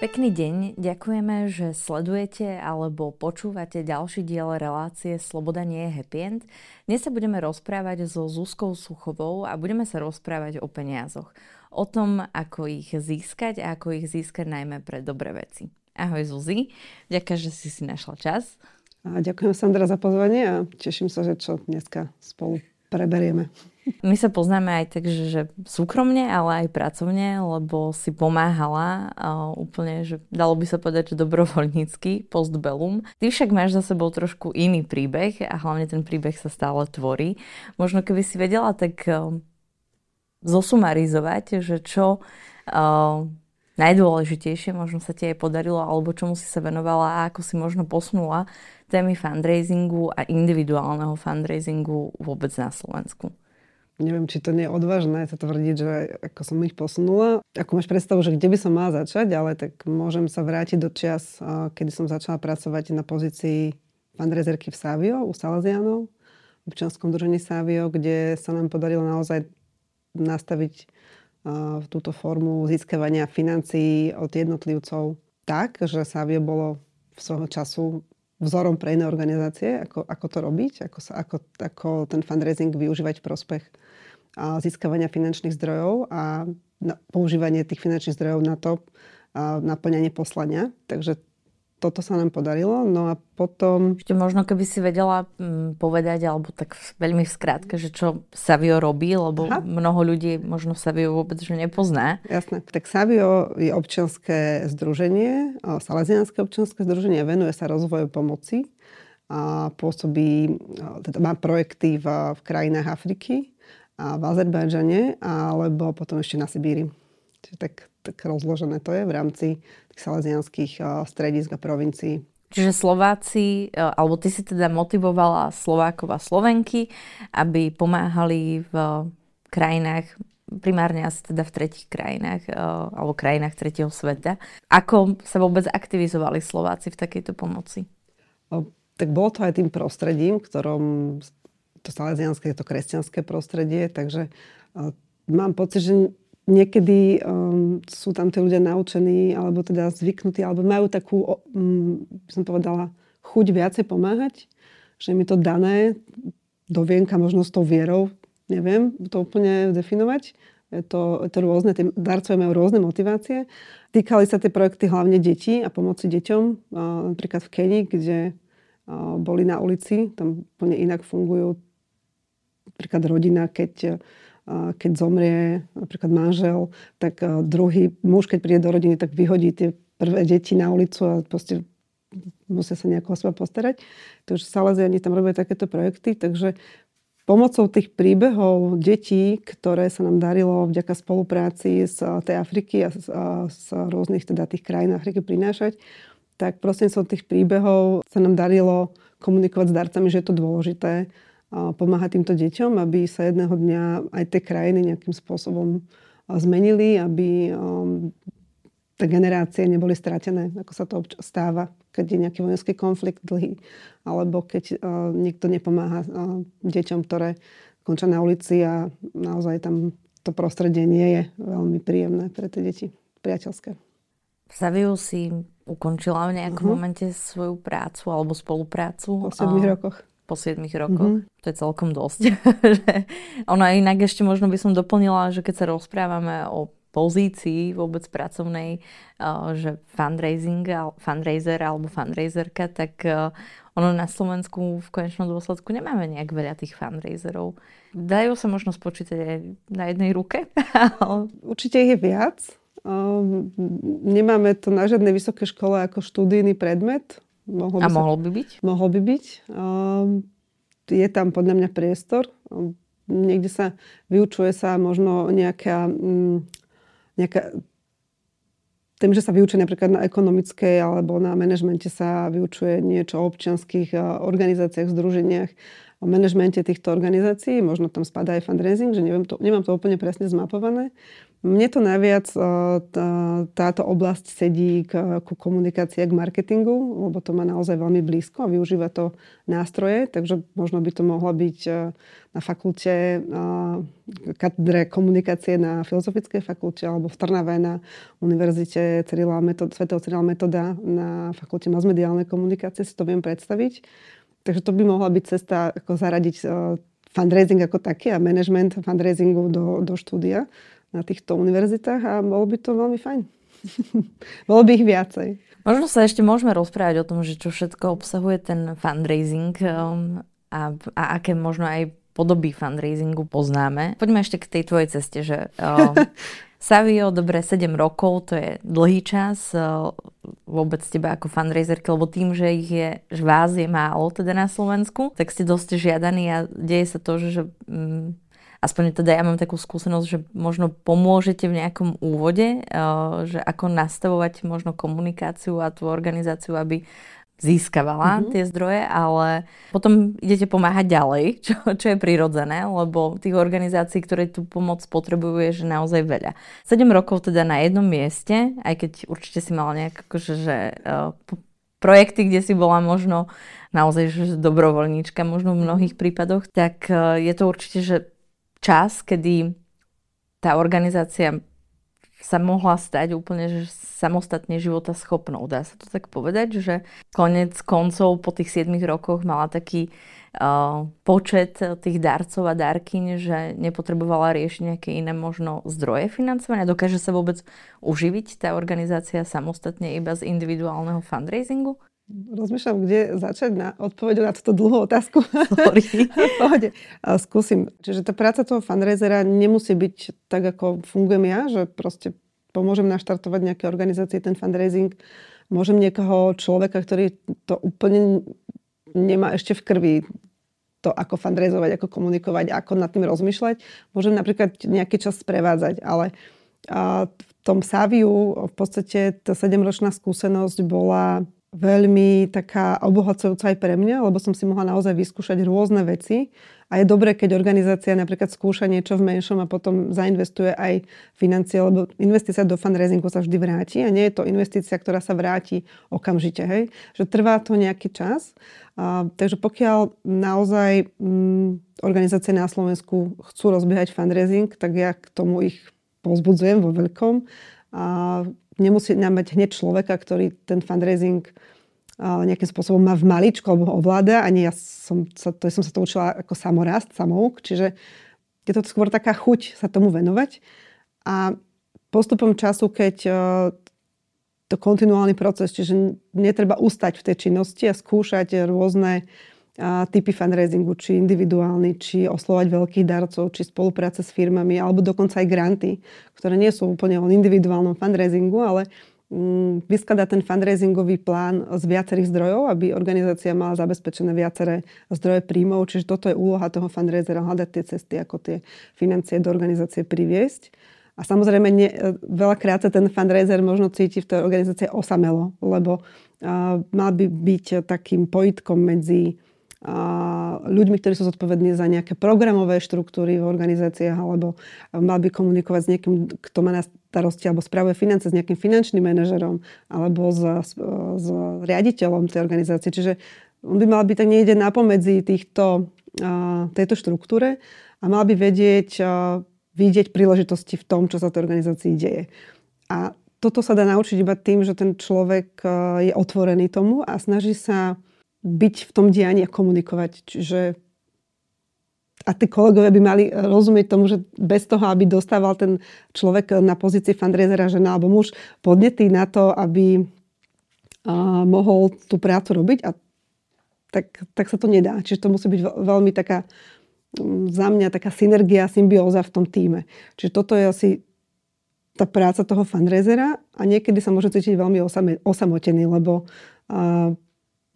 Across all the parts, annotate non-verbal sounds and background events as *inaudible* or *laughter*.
Pekný deň, ďakujeme, že sledujete alebo počúvate ďalší diel relácie Sloboda nie je happy end. Dnes sa budeme rozprávať so Zuzkou Suchovou a budeme sa rozprávať o peniazoch. O tom, ako ich získať a ako ich získať najmä pre dobré veci. Ahoj Zuzi, ďakujem, že si si našla čas. A ďakujem Sandra za pozvanie a teším sa, že čo dneska spolu preberieme. My sa poznáme aj tak, že, že súkromne, ale aj pracovne, lebo si pomáhala uh, úplne, že dalo by sa povedať, že dobrovoľnícky postbellum. Ty však máš za sebou trošku iný príbeh a hlavne ten príbeh sa stále tvorí. Možno keby si vedela tak uh, zosumarizovať, že čo uh, najdôležitejšie možno sa ti aj podarilo, alebo čomu si sa venovala a ako si možno posunula témy fundraisingu a individuálneho fundraisingu vôbec na Slovensku neviem, či to nie je odvážne sa tvrdiť, že ako som ich posunula. Ako máš predstavu, že kde by som mala začať, ale tak môžem sa vrátiť do čias, kedy som začala pracovať na pozícii fundraiserky v Savio u Salesianov, v občianskom družení Savio, kde sa nám podarilo naozaj nastaviť túto formu získavania financií od jednotlivcov tak, že Savio bolo v svojho času vzorom pre iné organizácie, ako, ako to robiť, ako, sa, ako, ako ten fundraising využívať v prospech získavania finančných zdrojov a používanie tých finančných zdrojov na to, naplňanie poslania. Takže toto sa nám podarilo. No a potom... Ešte možno, keby si vedela mm, povedať, alebo tak veľmi v skrátke, že čo Savio robí, lebo Aha. mnoho ľudí možno Savio vôbec že nepozná. Jasné. Tak Savio je občianské združenie, Salesianské občianské združenie, venuje sa rozvoju pomoci a pôsobí, teda má projekty v, v krajinách Afriky a v Azerbajdžane, alebo potom ešte na Sibíri. Čiže tak, tak rozložené to je v rámci tých salesianských stredisk a provincií. Čiže Slováci, e, alebo ty si teda motivovala Slovákov a Slovenky, aby pomáhali v krajinách, primárne asi teda v tretich krajinách, e, alebo krajinách tretieho sveta. Ako sa vôbec aktivizovali Slováci v takejto pomoci? Tak bolo to aj tým prostredím, v ktorom to salesianské to kresťanské prostredie, takže uh, mám pocit, že niekedy um, sú tam tí ľudia naučení, alebo teda zvyknutí, alebo majú takú, um, by som povedala, chuť viacej pomáhať, že mi to dané do vienka možno s tou vierou, neviem to úplne definovať. Je to, je to rôzne, tie darcovia majú rôzne motivácie. Týkali sa tie projekty hlavne detí a pomoci deťom, uh, napríklad v Kenii, kde boli na ulici, tam úplne inak fungujú napríklad rodina, keď, keď zomrie napríklad manžel, tak druhý muž, keď príde do rodiny, tak vyhodí tie prvé deti na ulicu a proste musia sa nejako o seba postarať. Takže Salesiani tam robia takéto projekty, takže pomocou tých príbehov detí, ktoré sa nám darilo vďaka spolupráci z tej Afriky a z, a z rôznych teda tých krajín Afriky prinášať, tak prostredníctvom tých príbehov sa nám darilo komunikovať s darcami, že je to dôležité pomáhať týmto deťom, aby sa jedného dňa aj tie krajiny nejakým spôsobom zmenili, aby tie generácie neboli stratené, ako sa to stáva, keď je nejaký vojenský konflikt dlhý, alebo keď niekto nepomáha deťom, ktoré končia na ulici a naozaj tam to prostredie nie je veľmi príjemné pre tie deti, priateľské. V Saviu si ukončila v nejakom uh-huh. momente svoju prácu alebo spoluprácu. Po 7 rokoch po 7 rokoch. Mm-hmm. To je celkom dosť. *laughs* ono inak ešte možno by som doplnila, že keď sa rozprávame o pozícii vôbec pracovnej, že fundraising, fundraiser alebo fundraiserka, tak ono na Slovensku v konečnom dôsledku nemáme nejak veľa tých fundraiserov. Dajú sa možno spočítať aj na jednej ruke? *laughs* Určite ich je viac. Nemáme to na žiadnej vysokej škole ako študijný predmet. Mohol by A sa, mohol by byť? Mohol by byť. Je tam podľa mňa priestor. Niekde sa vyučuje sa možno nejaká, mm, nejaká tým, že sa vyučuje napríklad na ekonomickej alebo na manažmente sa vyučuje niečo o občianských organizáciách, združeniach, o manažmente týchto organizácií. Možno tam spadá aj fundraising, že neviem to, nemám to úplne presne zmapované. Mne to najviac e, táto oblasť sedí k, ku komunikácii k marketingu, lebo to má naozaj veľmi blízko a využíva to nástroje, takže možno by to mohlo byť e, na fakulte e, katedre komunikácie na Filozofickej fakulte alebo v Trnave na Univerzite Cyrila Metod, Svetého Cyrila Metoda na fakulte masmediálnej komunikácie, si to viem predstaviť. Takže to by mohla byť cesta, ako zaradiť fundraising ako taký a management fundraisingu do, do štúdia na týchto univerzitách a bolo by to veľmi fajn. *laughs* bolo by ich viacej. Možno sa ešte môžeme rozprávať o tom, že čo všetko obsahuje ten fundraising um, a, a aké možno aj podoby fundraisingu poznáme. Poďme ešte k tej tvojej ceste, že um, *laughs* Savio, dobre, 7 rokov, to je dlhý čas um, vôbec teba ako fundraiserky, lebo tým, že ich je, že vás je málo teda na Slovensku, tak ste dosť žiadaní a deje sa to, že, že um, aspoň teda ja mám takú skúsenosť, že možno pomôžete v nejakom úvode, eh, že ako nastavovať možno komunikáciu a tú organizáciu, aby získavala mm-hmm. tie zdroje, ale potom idete pomáhať ďalej, *laughs* čo, čo je prirodzené, lebo tých organizácií, ktoré tú pomoc potrebujú, je že naozaj veľa. 7 rokov teda na jednom mieste, aj keď určite si mala nejak akože, že, uh, projekty, kde si bola možno naozaj že dobrovoľníčka, možno v mnohých prípadoch, tak uh, je to určite, že čas, kedy tá organizácia sa mohla stať úplne že samostatne života schopnou. Dá sa to tak povedať, že konec koncov po tých 7 rokoch mala taký uh, počet tých darcov a darkyň, že nepotrebovala riešiť nejaké iné možno zdroje financovania. Dokáže sa vôbec uživiť tá organizácia samostatne iba z individuálneho fundraisingu? Rozmýšľam, kde začať na odpoveď na túto dlhú otázku. Sorry. *laughs* Skúsim. Čiže tá práca toho fundraisera nemusí byť tak, ako fungujem ja, že proste pomôžem naštartovať nejaké organizácie, ten fundraising. Môžem niekoho človeka, ktorý to úplne nemá ešte v krvi, to ako fundraizovať, ako komunikovať, ako nad tým rozmýšľať. Môžem napríklad nejaký čas sprevádzať, ale v tom Saviu v podstate tá sedemročná skúsenosť bola veľmi taká obohacujúca aj pre mňa, lebo som si mohla naozaj vyskúšať rôzne veci. A je dobré, keď organizácia napríklad skúša niečo v menšom a potom zainvestuje aj financie, lebo investícia do fundraisingu sa vždy vráti a nie je to investícia, ktorá sa vráti okamžite. Hej? Že trvá to nejaký čas. A, takže pokiaľ naozaj mm, organizácie na Slovensku chcú rozbiehať fundraising, tak ja k tomu ich pozbudzujem vo veľkom. A nemusí nám mať hneď človeka, ktorý ten fundraising nejakým spôsobom má v maličku alebo ovláda. Ani ja som sa, to, som sa to učila ako samorast, samouk, čiže je to skôr taká chuť sa tomu venovať. A postupom času, keď to kontinuálny proces, čiže netreba ustať v tej činnosti a skúšať rôzne typy fundraisingu, či individuálny, či oslovať veľkých darcov, či spolupráce s firmami, alebo dokonca aj granty, ktoré nie sú úplne o individuálnom fundraisingu, ale mm, vyskladá ten fundraisingový plán z viacerých zdrojov, aby organizácia mala zabezpečené viaceré zdroje príjmov. Čiže toto je úloha toho fundraisera, hľadať tie cesty, ako tie financie do organizácie priviesť. A samozrejme, nie, veľakrát sa ten fundraiser možno cíti v tej organizácii osamelo, lebo uh, mal by byť takým pojitkom medzi ľuďmi, ktorí sú zodpovední za nejaké programové štruktúry v organizáciách alebo mal by komunikovať s niekým, kto má na starosti alebo spravuje financie s nejakým finančným manažerom alebo s, s riaditeľom tej organizácie. Čiže on by mal byť tak niekde napomedzi týchto, tejto štruktúre a mal by vedieť vidieť príležitosti v tom, čo sa tej organizácii deje. A toto sa dá naučiť iba tým, že ten človek je otvorený tomu a snaží sa byť v tom dianí a komunikovať. Čiže a tí kolegovia by mali rozumieť tomu, že bez toho, aby dostával ten človek na pozícii fundraisera, žena alebo muž, podnetý na to, aby mohol tú prácu robiť a tak, tak sa to nedá. Čiže to musí byť veľmi taká za mňa taká synergia, symbióza v tom týme. Čiže toto je asi tá práca toho fundraisera a niekedy sa môže cítiť veľmi osame, osamotený, lebo a,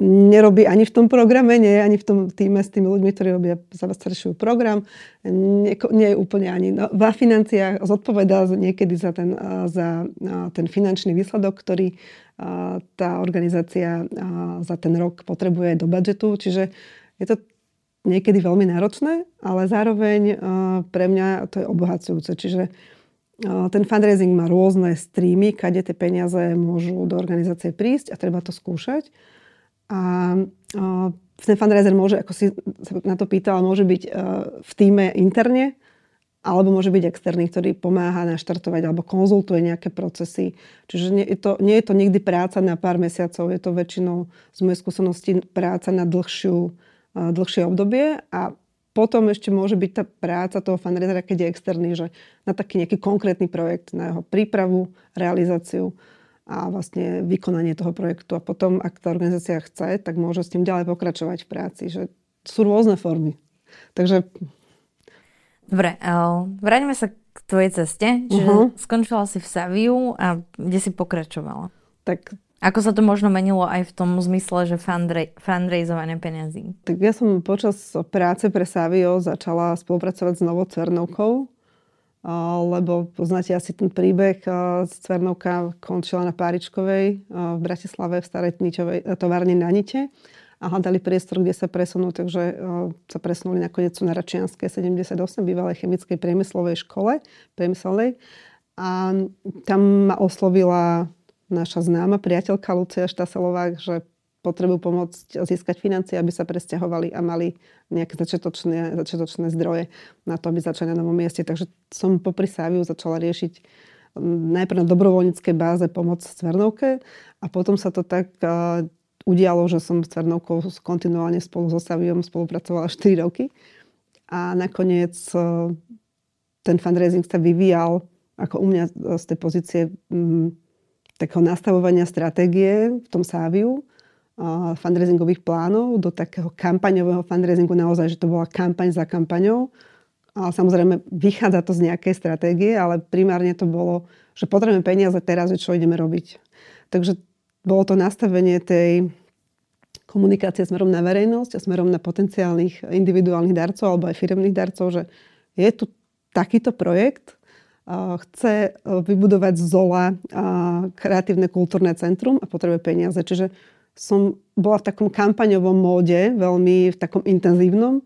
nerobí ani v tom programe, nie je ani v tom týme s tými ľuďmi, ktorí robia zabezpečujú program. Nie, nie je úplne ani no, v financiách. Zodpovedá niekedy za ten, za ten finančný výsledok, ktorý tá organizácia za ten rok potrebuje do budžetu. Čiže je to niekedy veľmi náročné, ale zároveň pre mňa to je obohacujúce. Čiže ten fundraising má rôzne streamy, kade tie peniaze môžu do organizácie prísť a treba to skúšať. A ten fundraiser môže, ako si sa na to pýtala, môže byť v týme interne, alebo môže byť externý, ktorý pomáha naštartovať alebo konzultuje nejaké procesy. Čiže nie je, to, nie je to nikdy práca na pár mesiacov, je to väčšinou z mojej skúsenosti práca na dlhšiu, dlhšie obdobie a potom ešte môže byť tá práca toho fundraisera, keď je externý, že na taký nejaký konkrétny projekt, na jeho prípravu, realizáciu a vlastne vykonanie toho projektu. A potom, ak tá organizácia chce, tak môže s tým ďalej pokračovať v práci. Že sú rôzne formy. Takže... Dobre, vráťme sa k tvojej ceste. Čiže uh-huh. skončila si v Saviu a kde si pokračovala? Tak ako sa to možno menilo aj v tom zmysle, že fundra- fundraizovanie peniazí? Tak ja som počas práce pre Savio začala spolupracovať s Novou Cvernovkou, lebo poznáte asi ten príbeh. Cvernovka končila na Páričkovej v Bratislave v starej ničovej, továrne na Nite a hľadali priestor, kde sa presunú, takže sa presunuli nakoniec na Račianskej 78, bývalej chemickej priemyslovej škole, priemyselnej. A tam ma oslovila naša známa priateľka Lucia Štaselová, že potrebujú pomôcť získať financie, aby sa presťahovali a mali nejaké začiatočné, začiatočné zdroje na to, aby začali na novom mieste. Takže som popri Sáviu začala riešiť najprv na dobrovoľníckej báze pomoc Cvernovke a potom sa to tak uh, udialo, že som s Cvernovkou kontinuálne spolu so Saviom spolupracovala 4 roky a nakoniec uh, ten fundraising sa vyvíjal ako u mňa z tej pozície um, takého nastavovania stratégie v tom Sáviu, fundraisingových plánov do takého kampaňového fundraisingu naozaj, že to bola kampaň za kampaňou. A samozrejme, vychádza to z nejakej stratégie, ale primárne to bolo, že potrebujeme peniaze teraz, že čo ideme robiť. Takže bolo to nastavenie tej komunikácie smerom na verejnosť a smerom na potenciálnych individuálnych darcov alebo aj firmných darcov, že je tu takýto projekt, chce vybudovať z Zola kreatívne kultúrne centrum a potrebuje peniaze. Čiže som bola v takom kampaňovom móde, veľmi v takom intenzívnom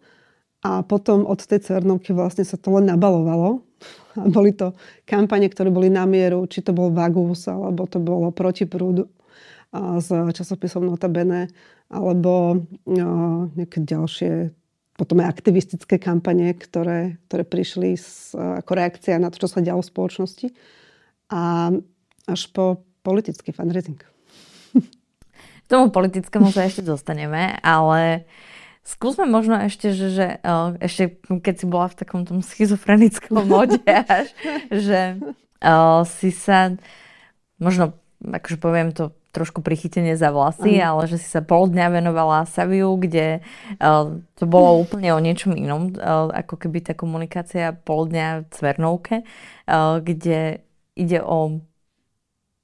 a potom od tej Cvernovky vlastne sa to len nabalovalo. A boli to kampane, ktoré boli na mieru, či to bol Vagus, alebo to bolo Proti prúdu s časopisom Notabene, alebo nejaké ďalšie potom aj aktivistické kampane, ktoré, ktoré prišli s, ako reakcia na to, čo sa dialo v spoločnosti. A až po politický fundraising. K tomu politickému sa ešte dostaneme, ale skúsme možno ešte, že, že ešte keď si bola v takom tom schizofrenickom mode, *laughs* až, že si sa možno, akože poviem to trošku prichytenie za vlasy, mm. ale že si sa pol dňa venovala Saviu, kde uh, to bolo úplne o niečom inom, uh, ako keby tá komunikácia pol dňa Cvernovke, uh, kde ide o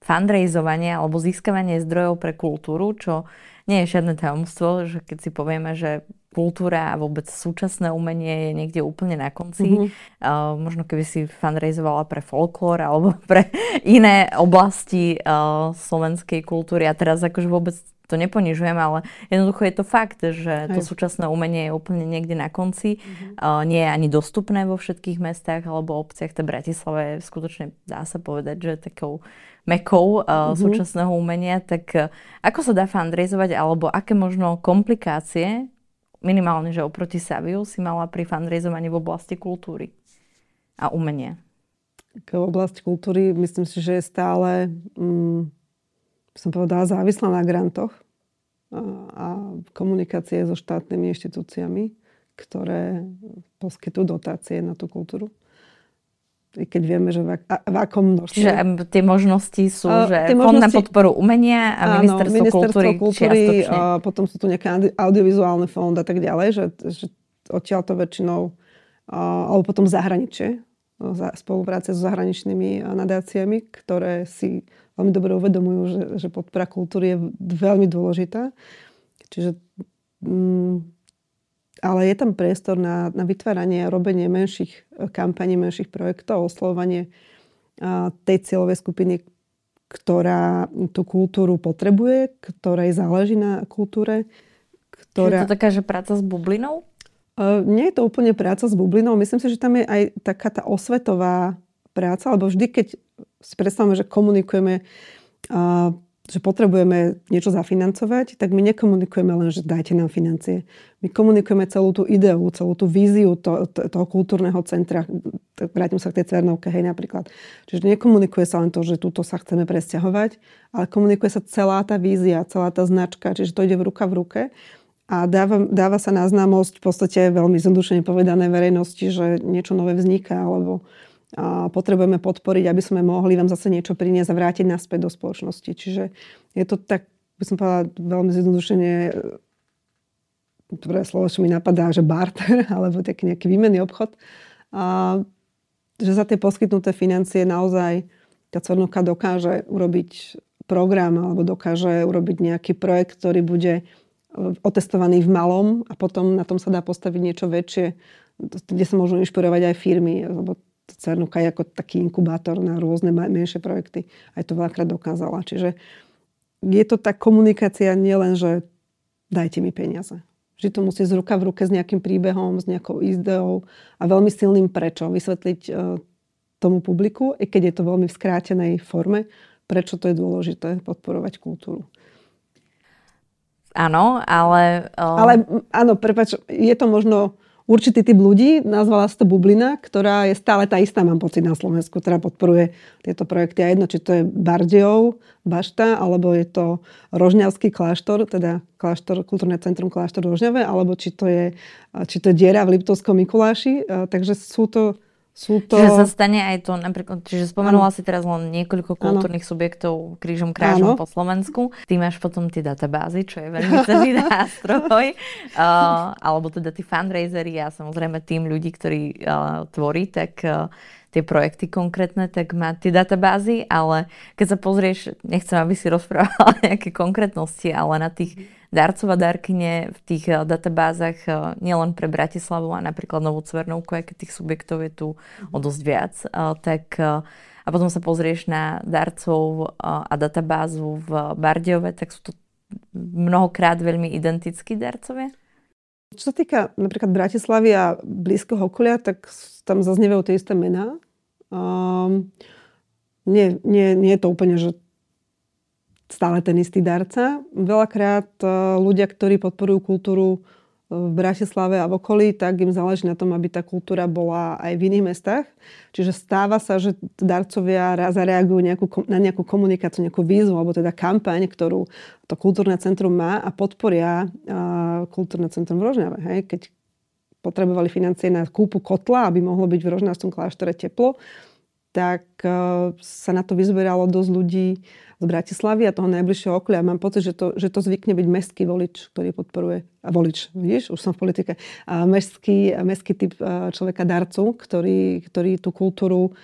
fundraizovanie alebo získavanie zdrojov pre kultúru, čo nie je žiadne tajomstvo, že keď si povieme, že kultúra a vôbec súčasné umenie je niekde úplne na konci. Mm-hmm. Uh, možno keby si fundraizovala pre folklór alebo *laughs* pre iné oblasti uh, slovenskej kultúry. A teraz akože vôbec to neponižujem, ale jednoducho je to fakt, že to súčasné umenie je úplne niekde na konci. Mm-hmm. Uh, nie je ani dostupné vo všetkých mestách alebo obciach. To Bratislave je skutočne, dá sa povedať, že takou mekou mm-hmm. súčasného umenia. Tak uh, ako sa dá fundraizovať alebo aké možno komplikácie minimálne, že oproti Saviu si mala pri fundraizovaní v oblasti kultúry a umenia? K oblasti kultúry myslím si, že je stále, mm, som povedala, závislá na grantoch a, a komunikácie so štátnymi inštitúciami, ktoré poskytujú dotácie na tú kultúru keď vieme, že v, ak, v akom množstve. Čiže tie možnosti sú, a, že možnosti, Fond na podporu umenia a áno, Ministerstvo, ministerstvo kultúry, kultúry a potom sú tu nejaké audiovizuálne fond a tak ďalej, že, že odtiaľ to väčšinou, a, alebo potom zahraničie, spolupráce s zahraničnými nadáciami, ktoré si veľmi dobre uvedomujú, že, že podpora kultúry je veľmi dôležitá. Čiže, mm, ale je tam priestor na, na vytváranie a robenie menších e, kampaní, menších projektov, oslovovanie tej cieľovej skupiny, ktorá tú kultúru potrebuje, ktorej záleží na kultúre. Ktorá... Je to taká, že práca s bublinou? Uh, nie je to úplne práca s bublinou. Myslím si, že tam je aj taká tá osvetová práca, alebo vždy, keď si predstavíme, že komunikujeme uh, že potrebujeme niečo zafinancovať, tak my nekomunikujeme len, že dajte nám financie. My komunikujeme celú tú ideu, celú tú víziu to, to, toho kultúrneho centra. Vrátim sa k tej Cvernovke, hej, napríklad. Čiže nekomunikuje sa len to, že túto sa chceme presťahovať, ale komunikuje sa celá tá vízia, celá tá značka, čiže to ide v ruka v ruke a dáva, dáva sa na známosť v podstate veľmi zjednodušene povedané verejnosti, že niečo nové vzniká, alebo potrebujeme podporiť, aby sme mohli vám zase niečo priniesť a vrátiť naspäť do spoločnosti. Čiže je to tak, by som povedala, veľmi zjednodušene prvé slovo, čo mi napadá, že barter, *laughs* alebo taký nejaký výmenný obchod. A, že za tie poskytnuté financie naozaj tá Cvrnovka dokáže urobiť program alebo dokáže urobiť nejaký projekt, ktorý bude e, otestovaný v malom a potom na tom sa dá postaviť niečo väčšie, kde sa môžu inšpirovať aj firmy, lebo Cernuka je ako taký inkubátor na rôzne menšie projekty. Aj to veľakrát dokázala. Čiže je to tá komunikácia nielen, že dajte mi peniaze. Že to musí z ruka v ruke s nejakým príbehom, s nejakou ideou a veľmi silným prečo. Vysvetliť e, tomu publiku, i keď je to veľmi v skrátenej forme, prečo to je dôležité podporovať kultúru. Áno, ale... Um... Ale áno, prepač, je to možno určitý typ ľudí, nazvala sa to bublina, ktorá je stále tá istá, mám pocit, na Slovensku, ktorá podporuje tieto projekty. A jedno, či to je Bardejov, Bašta, alebo je to Rožňavský kláštor, teda kláštor, kultúrne centrum kláštor Rožňave, alebo či to je, či to je diera v Liptovskom Mikuláši. Takže sú to sú to... Čiže sa stane aj to, napríklad, čiže spomenula ano. si teraz len niekoľko kultúrnych ano. subjektov krížom krážom ano. po Slovensku. Ty máš potom tie databázy, čo je veľmi cenný *laughs* nástroj. Uh, alebo teda tí fundraisery a samozrejme tým ľudí, ktorí uh, tvorí, tak uh, tie projekty konkrétne, tak má tie databázy, ale keď sa pozrieš, nechcem, aby si rozprávala *laughs* nejaké konkrétnosti, ale na tých darcov a darkyne v tých uh, databázach uh, nielen pre Bratislavu a napríklad Novú Cvernovku, aj keď tých subjektov je tu o dosť viac, uh, tak a potom sa pozrieš na darcov a databázu v Bardiove, tak sú to mnohokrát veľmi identickí darcovia? Čo sa týka napríklad Bratislavy a blízkoho okolia, tak tam zaznievajú tie isté mená. Um, nie, nie, nie je to úplne, že stále ten istý darca. Veľakrát e, ľudia, ktorí podporujú kultúru e, v Bratislave a v okolí, tak im záleží na tom, aby tá kultúra bola aj v iných mestách. Čiže stáva sa, že darcovia zareagujú nejakú, na nejakú komunikáciu, nejakú výzvu, alebo teda kampaň, ktorú to kultúrne centrum má a podporia uh, kultúrne centrum v Rožňave. Hej? Keď potrebovali financie na kúpu kotla, aby mohlo byť v Rožňavskom kláštore teplo, tak sa na to vyzberalo dosť ľudí z Bratislavy a toho najbližšieho okolia. Mám pocit, že to, že to zvykne byť mestský volič, ktorý podporuje, a volič, vidíš, už som v politike, a mestský, mestský typ človeka darcu, ktorý, ktorý tú kultúru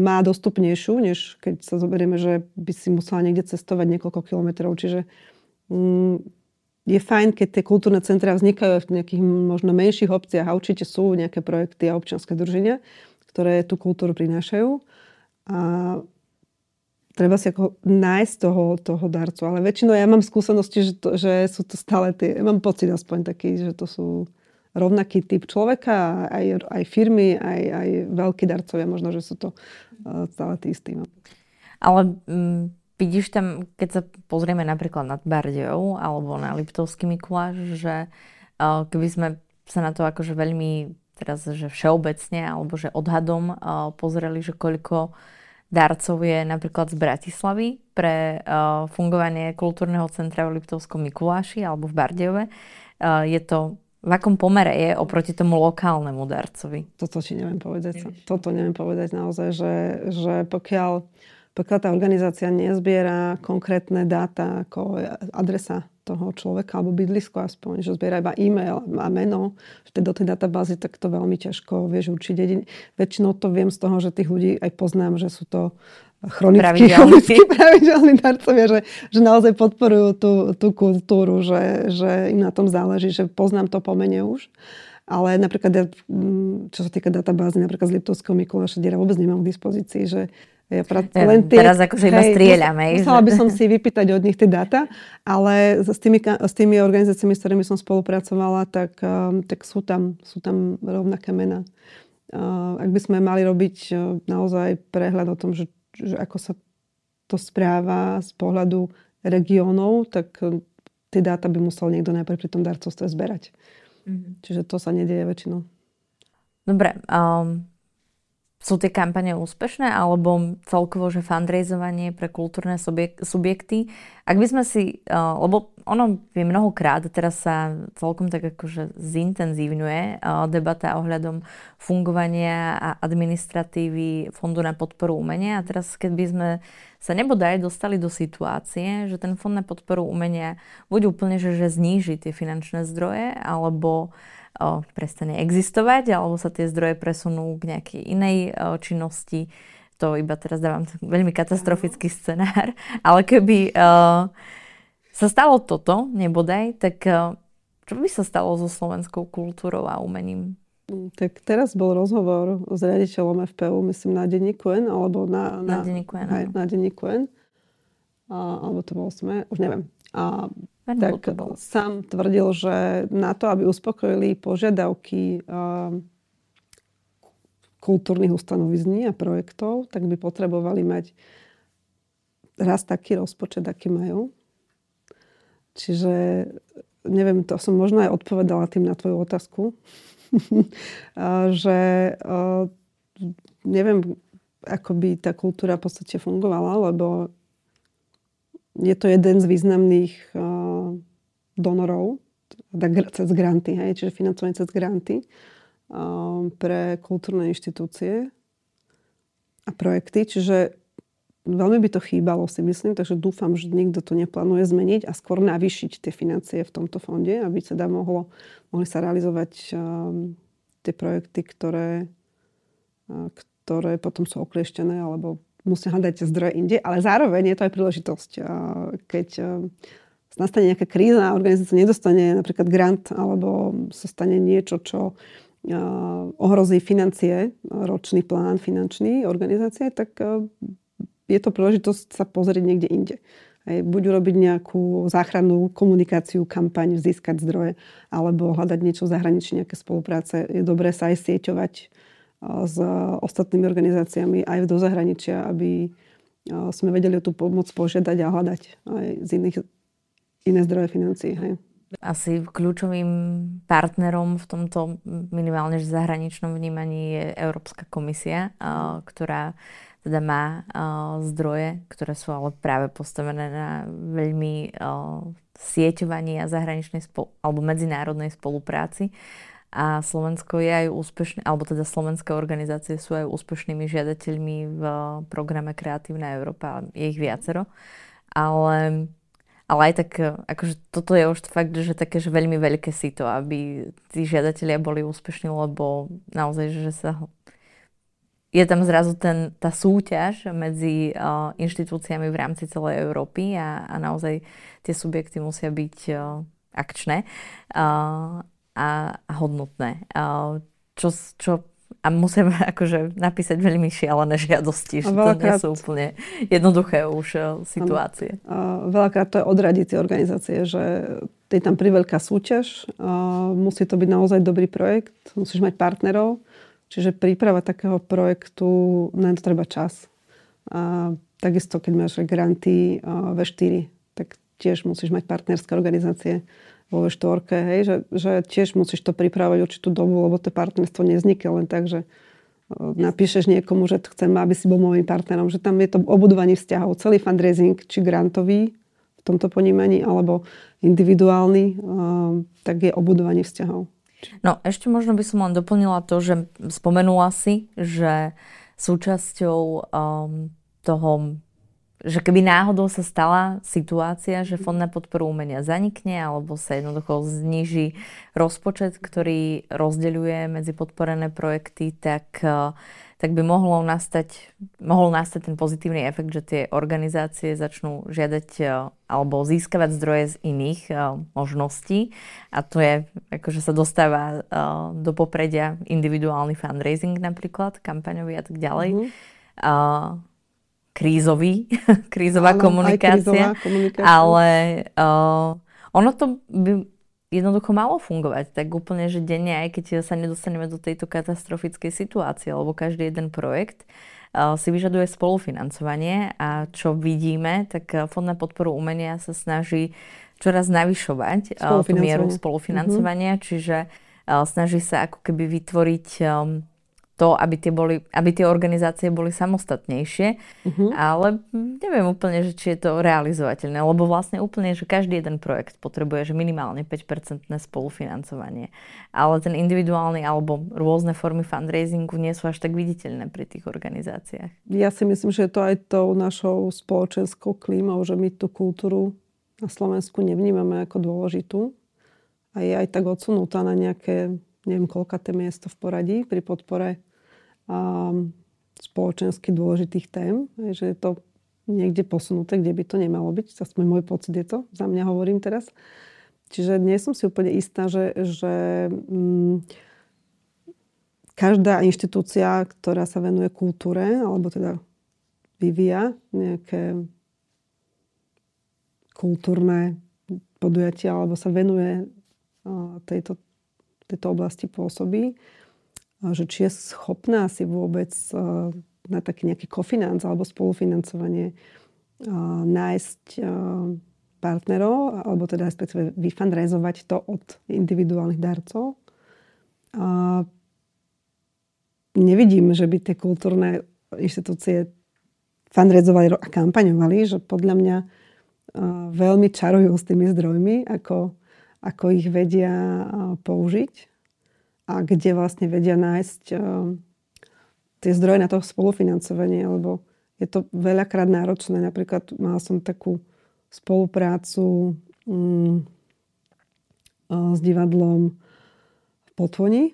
má dostupnejšiu, než keď sa zoberieme, že by si musela niekde cestovať niekoľko kilometrov. Čiže mm, je fajn, keď tie kultúrne centra vznikajú v nejakých možno menších obciach a určite sú nejaké projekty a občianske druženia, ktoré tú kultúru prinášajú. A treba si ako nájsť toho, toho darcu. Ale väčšinou ja mám skúsenosti, že, to, že sú to stále tie, ja mám pocit aspoň taký, že to sú rovnaký typ človeka, aj, aj firmy, aj, aj veľkí darcovia, možno, že sú to uh, stále tí istí. No. Ale m, mm, vidíš tam, keď sa pozrieme napríklad nad Bardejou alebo na Liptovský Mikuláš, že uh, keby sme sa na to akože veľmi teraz, že všeobecne alebo že odhadom uh, pozreli, že koľko darcov je napríklad z Bratislavy pre uh, fungovanie kultúrneho centra v Liptovskom Mikuláši alebo v Bardejove. Uh, je to v akom pomere je oproti tomu lokálnemu darcovi? Toto ti neviem povedať. Nevíš. Toto neviem povedať naozaj, že, že pokiaľ, pokiaľ tá organizácia nezbiera konkrétne dáta ako adresa toho človeka alebo bydlisko aspoň, že zbiera iba e-mail a meno do tej databázy, tak to veľmi ťažko vieš určiť. Jedin, väčšinou to viem z toho, že tých ľudí aj poznám, že sú to chronickí, *laughs* chronickí pravidelní darcovia, že, že naozaj podporujú tú, tú kultúru, že, že im na tom záleží, že poznám to pomene už. Ale napríklad, mm, čo sa týka databázy, napríklad z Liptovského Mikuláša Diera vôbec nemám k dispozícii, že ja pra- len tie, Teraz akože iba strieľame. Musela by som si vypýtať od nich tie dáta, ale s tými, s tými organizáciami, s ktorými som spolupracovala, tak, um, tak sú, tam, sú tam rovnaké mená. Uh, ak by sme mali robiť uh, naozaj prehľad o tom, že, že ako sa to správa z pohľadu regiónov, tak uh, tie dáta by musel niekto najprv pri tom darcovstve zberať. Mm-hmm. Čiže to sa nedieje väčšinou. Dobre. Um, sú tie kampane úspešné alebo celkovo, že fundraizovanie pre kultúrne subjekty? Ak by sme si, uh, lebo ono je mnohokrát, teraz sa celkom tak akože zintenzívňuje uh, debata ohľadom fungovania a administratívy Fondu na podporu umenia a teraz keď by sme sa nebodaj dostali do situácie, že ten Fond na podporu umenia bude úplne, že, že zníži tie finančné zdroje alebo uh, o, prestane existovať, alebo sa tie zdroje presunú k nejakej inej o, činnosti. To iba teraz dávam veľmi katastrofický scenár. *laughs* Ale keby o, sa stalo toto, nebodaj, tak o, čo by sa stalo so slovenskou kultúrou a umením? Tak teraz bol rozhovor s riaditeľom FPU, myslím, na denníku N, alebo na, na, na denníku N. Aj, na denníku N. A, alebo to bol sme, už neviem. A tak sám tvrdil, že na to, aby uspokojili požiadavky uh, kultúrnych ustanovizní a projektov, tak by potrebovali mať raz taký rozpočet, aký majú. Čiže neviem, to som možno aj odpovedala tým na tvoju otázku, *laughs* že uh, neviem, ako by tá kultúra v podstate fungovala, lebo je to jeden z významných uh, donorov, teda cez granty, hej, čiže financovanie cez granty uh, pre kultúrne inštitúcie a projekty. Čiže veľmi by to chýbalo, si myslím, takže dúfam, že nikto to neplánuje zmeniť a skôr navýšiť tie financie v tomto fonde, aby teda mohlo, mohli sa realizovať um, tie projekty, ktoré, uh, ktoré potom sú oklieštené alebo musia hľadať zdroje inde, ale zároveň je to aj príležitosť. Keď nastane nejaká kríza a organizácia nedostane napríklad grant alebo sa stane niečo, čo ohrozí financie, ročný plán finančný organizácie, tak je to príležitosť sa pozrieť niekde inde. buď urobiť nejakú záchrannú komunikáciu, kampaň, získať zdroje, alebo hľadať niečo v zahraničí, nejaké spolupráce. Je dobré sa aj sieťovať s ostatnými organizáciami aj do zahraničia, aby sme vedeli o tú pomoc požiadať a hľadať aj z iných, iné zdroje financií. Hej. Asi kľúčovým partnerom v tomto minimálne zahraničnom vnímaní je Európska komisia, ktorá teda má zdroje, ktoré sú ale práve postavené na veľmi sieťovaní a zahraničnej spolu, alebo medzinárodnej spolupráci a Slovensko je aj úspešné, alebo teda slovenské organizácie sú aj úspešnými žiadateľmi v programe Kreatívna Európa, je ich viacero, ale, ale aj tak, akože toto je už fakt, že také, že veľmi veľké to, aby tí žiadatelia boli úspešní, lebo naozaj, že sa je tam zrazu ten, tá súťaž medzi uh, inštitúciami v rámci celej Európy a, a naozaj tie subjekty musia byť uh, akčné. Uh, a, a hodnotné. A čo, čo a musím *laughs* akože napísať veľmi šialené žiadosti, že to nie sú úplne jednoduché už uh, situácie. A veľakrát to je odradiť tie organizácie, že je tam priveľká súťaž, a musí to byť naozaj dobrý projekt, musíš mať partnerov, čiže príprava takého projektu, na to treba čas. A takisto, keď máš granty V4, tak tiež musíš mať partnerské organizácie, vo štvorke, hej, že, že tiež musíš to pripravať určitú dobu, lebo to partnerstvo neznikne len tak, že napíšeš niekomu, že chcem, aby si bol môjim partnerom, že tam je to obudovanie vzťahov. Celý fundraising, či grantový v tomto ponímaní, alebo individuálny, tak je obudovanie vzťahov. No ešte možno by som len doplnila to, že spomenula si, že súčasťou um, toho že keby náhodou sa stala situácia, že Fond na podporu umenia zanikne alebo sa jednoducho zniží rozpočet, ktorý rozdeľuje medzi podporené projekty, tak, eh, tak by mohlo nastať, mohol nastať ten pozitívny efekt, že tie organizácie začnú žiadať eh, alebo získavať zdroje z iných eh, možností a to je, akože sa dostáva do popredia individuálny fundraising napríklad, kampaňový a tak ďalej. Mm-hmm krízový, *laughs* krízová Áno, komunikácia, krízová komunikácia, ale uh, ono to by jednoducho malo fungovať. Tak úplne, že denne, aj keď sa nedostaneme do tejto katastrofickej situácie, lebo každý jeden projekt uh, si vyžaduje spolufinancovanie a čo vidíme, tak Fond na podporu umenia sa snaží čoraz navyšovať uh, tú mieru spolufinancovania, mm-hmm. čiže uh, snaží sa ako keby vytvoriť um, to, aby tie, boli, aby tie organizácie boli samostatnejšie, uh-huh. ale neviem úplne, že či je to realizovateľné, lebo vlastne úplne, že každý jeden projekt potrebuje že minimálne 5% spolufinancovanie. Ale ten individuálny alebo rôzne formy fundraisingu nie sú až tak viditeľné pri tých organizáciách. Ja si myslím, že je to aj tou našou spoločenskou klímou, že my tú kultúru na Slovensku nevnímame ako dôležitú a je aj tak odsunutá na nejaké neviem, koľkaté miesto v poradí pri podpore spoločensky dôležitých tém, že je to niekde posunuté, kde by to nemalo byť. Aspoň môj pocit je to, za mňa hovorím teraz. Čiže nie som si úplne istá, že, že mm, každá inštitúcia, ktorá sa venuje kultúre, alebo teda vyvíja nejaké kultúrne podujatia, alebo sa venuje tejto, tejto oblasti pôsobí, že či je schopná si vôbec e, na taký nejaký kofinanc alebo spolufinancovanie e, nájsť e, partnerov, alebo teda respektíve vyfundraizovať to od individuálnych darcov. A nevidím, že by tie kultúrne inštitúcie fundraizovali a kampaňovali, že podľa mňa veľmi čarujú s tými zdrojmi, ako, ako ich vedia použiť a kde vlastne vedia nájsť uh, tie zdroje na to spolufinancovanie, lebo je to veľakrát náročné. Napríklad mal som takú spoluprácu um, uh, s divadlom v Potvoni.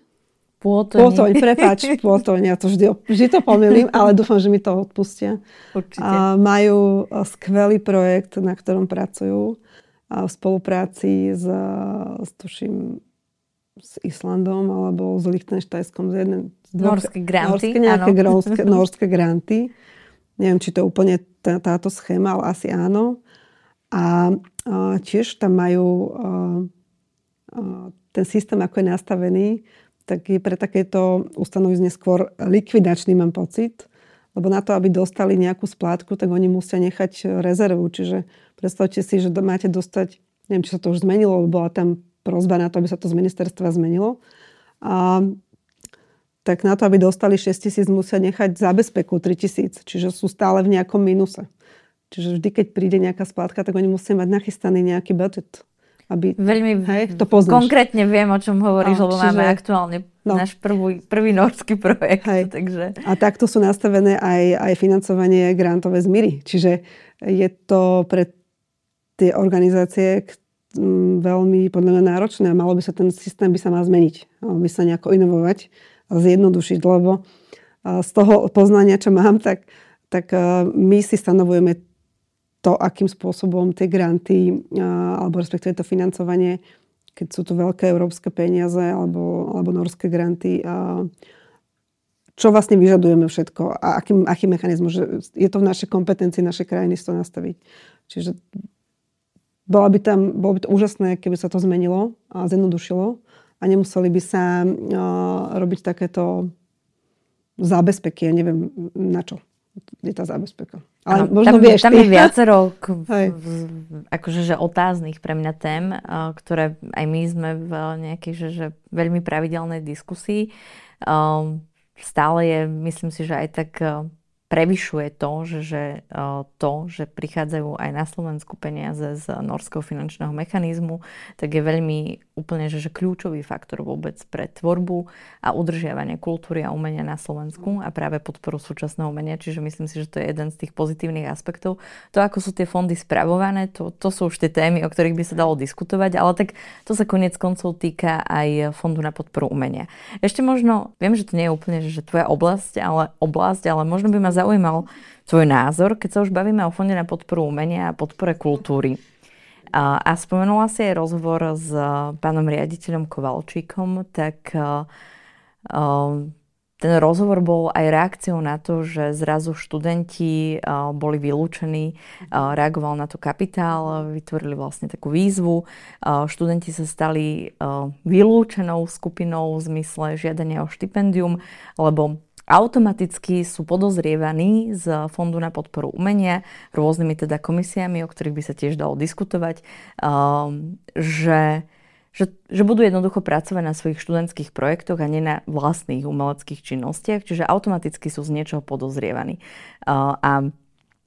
Pôtoň. Pôtoň, prepáč, *laughs* Pôtoň. Ja to vždy, vždy to pomýlim, ale dúfam, že mi to odpustia. Určite. A majú skvelý projekt, na ktorom pracujú a v spolupráci s, s tuším, s Islandom alebo s Liechtensteinskom. Z jedné, z norské granty. Norské, nejaké grónske, *laughs* norské granty. Neviem, či to je úplne tá, táto schéma, ale asi áno. A, a tiež tam majú a, a, ten systém, ako je nastavený, tak je pre takéto ustanovizne skôr likvidačný, mám pocit. Lebo na to, aby dostali nejakú splátku, tak oni musia nechať rezervu. Čiže predstavte si, že máte dostať, neviem, či sa to už zmenilo, lebo bola tam prozba na to, aby sa to z ministerstva zmenilo. A, tak na to, aby dostali 6 tisíc, musia nechať zabezpeku 3 tisíc. Čiže sú stále v nejakom minuse. Čiže vždy, keď príde nejaká splátka, tak oni musia mať nachystaný nejaký budget. Aby, Veľmi hej, to poznáš. konkrétne viem, o čom hovoríš, a, lebo čiže, máme aktuálne no. náš prvý, prvý norský projekt. Hej. Takže... A takto sú nastavené aj, aj financovanie grantové z Miry. Čiže je to pre tie organizácie, veľmi podľa mňa náročné a malo by sa ten systém by sa mal zmeniť. Malo by sa nejako inovovať zjednodušiť, lebo z toho poznania, čo mám, tak, tak my si stanovujeme to, akým spôsobom tie granty alebo respektíve to financovanie, keď sú to veľké európske peniaze alebo, alebo norské granty, čo vlastne vyžadujeme všetko a aký, aký mechanizmus, že je to v našej kompetencii našej krajiny si to nastaviť. Čiže bola by tam, bolo by to úžasné, keby sa to zmenilo a zjednodušilo a nemuseli by sa uh, robiť takéto zábezpeky. Ja neviem na čo je tá zábezpeka. Ale ano, možno tam, vieš, tam je viacero *laughs* k, akože, že otáznych pre mňa tém, ktoré aj my sme v nejakej že, že veľmi pravidelnej diskusii. Um, stále je, myslím si, že aj tak prevyšuje to, že, že to, že prichádzajú aj na Slovensku peniaze z norského finančného mechanizmu, tak je veľmi úplne že, že kľúčový faktor vôbec pre tvorbu a udržiavanie kultúry a umenia na Slovensku a práve podporu súčasného umenia. Čiže myslím si, že to je jeden z tých pozitívnych aspektov. To, ako sú tie fondy spravované, to, to sú už tie témy, o ktorých by sa dalo diskutovať, ale tak to sa konec koncov týka aj Fondu na podporu umenia. Ešte možno, viem, že to nie je úplne že, že tvoja oblasť, ale oblasť, ale možno by ma zaujímal tvoj názor, keď sa už bavíme o Fonde na podporu umenia a podpore kultúry. A, a spomenula si aj rozhovor s pánom riaditeľom Kovalčíkom, tak a, a, ten rozhovor bol aj reakciou na to, že zrazu študenti boli vylúčení, reagoval na to kapitál, vytvorili vlastne takú výzvu. Študenti sa stali vylúčenou skupinou v zmysle žiadania o štipendium, lebo automaticky sú podozrievaní z Fondu na podporu umenia rôznymi teda komisiami, o ktorých by sa tiež dalo diskutovať, um, že, že, že budú jednoducho pracovať na svojich študentských projektoch a nie na vlastných umeleckých činnostiach, čiže automaticky sú z niečoho podozrievaní. Uh, a,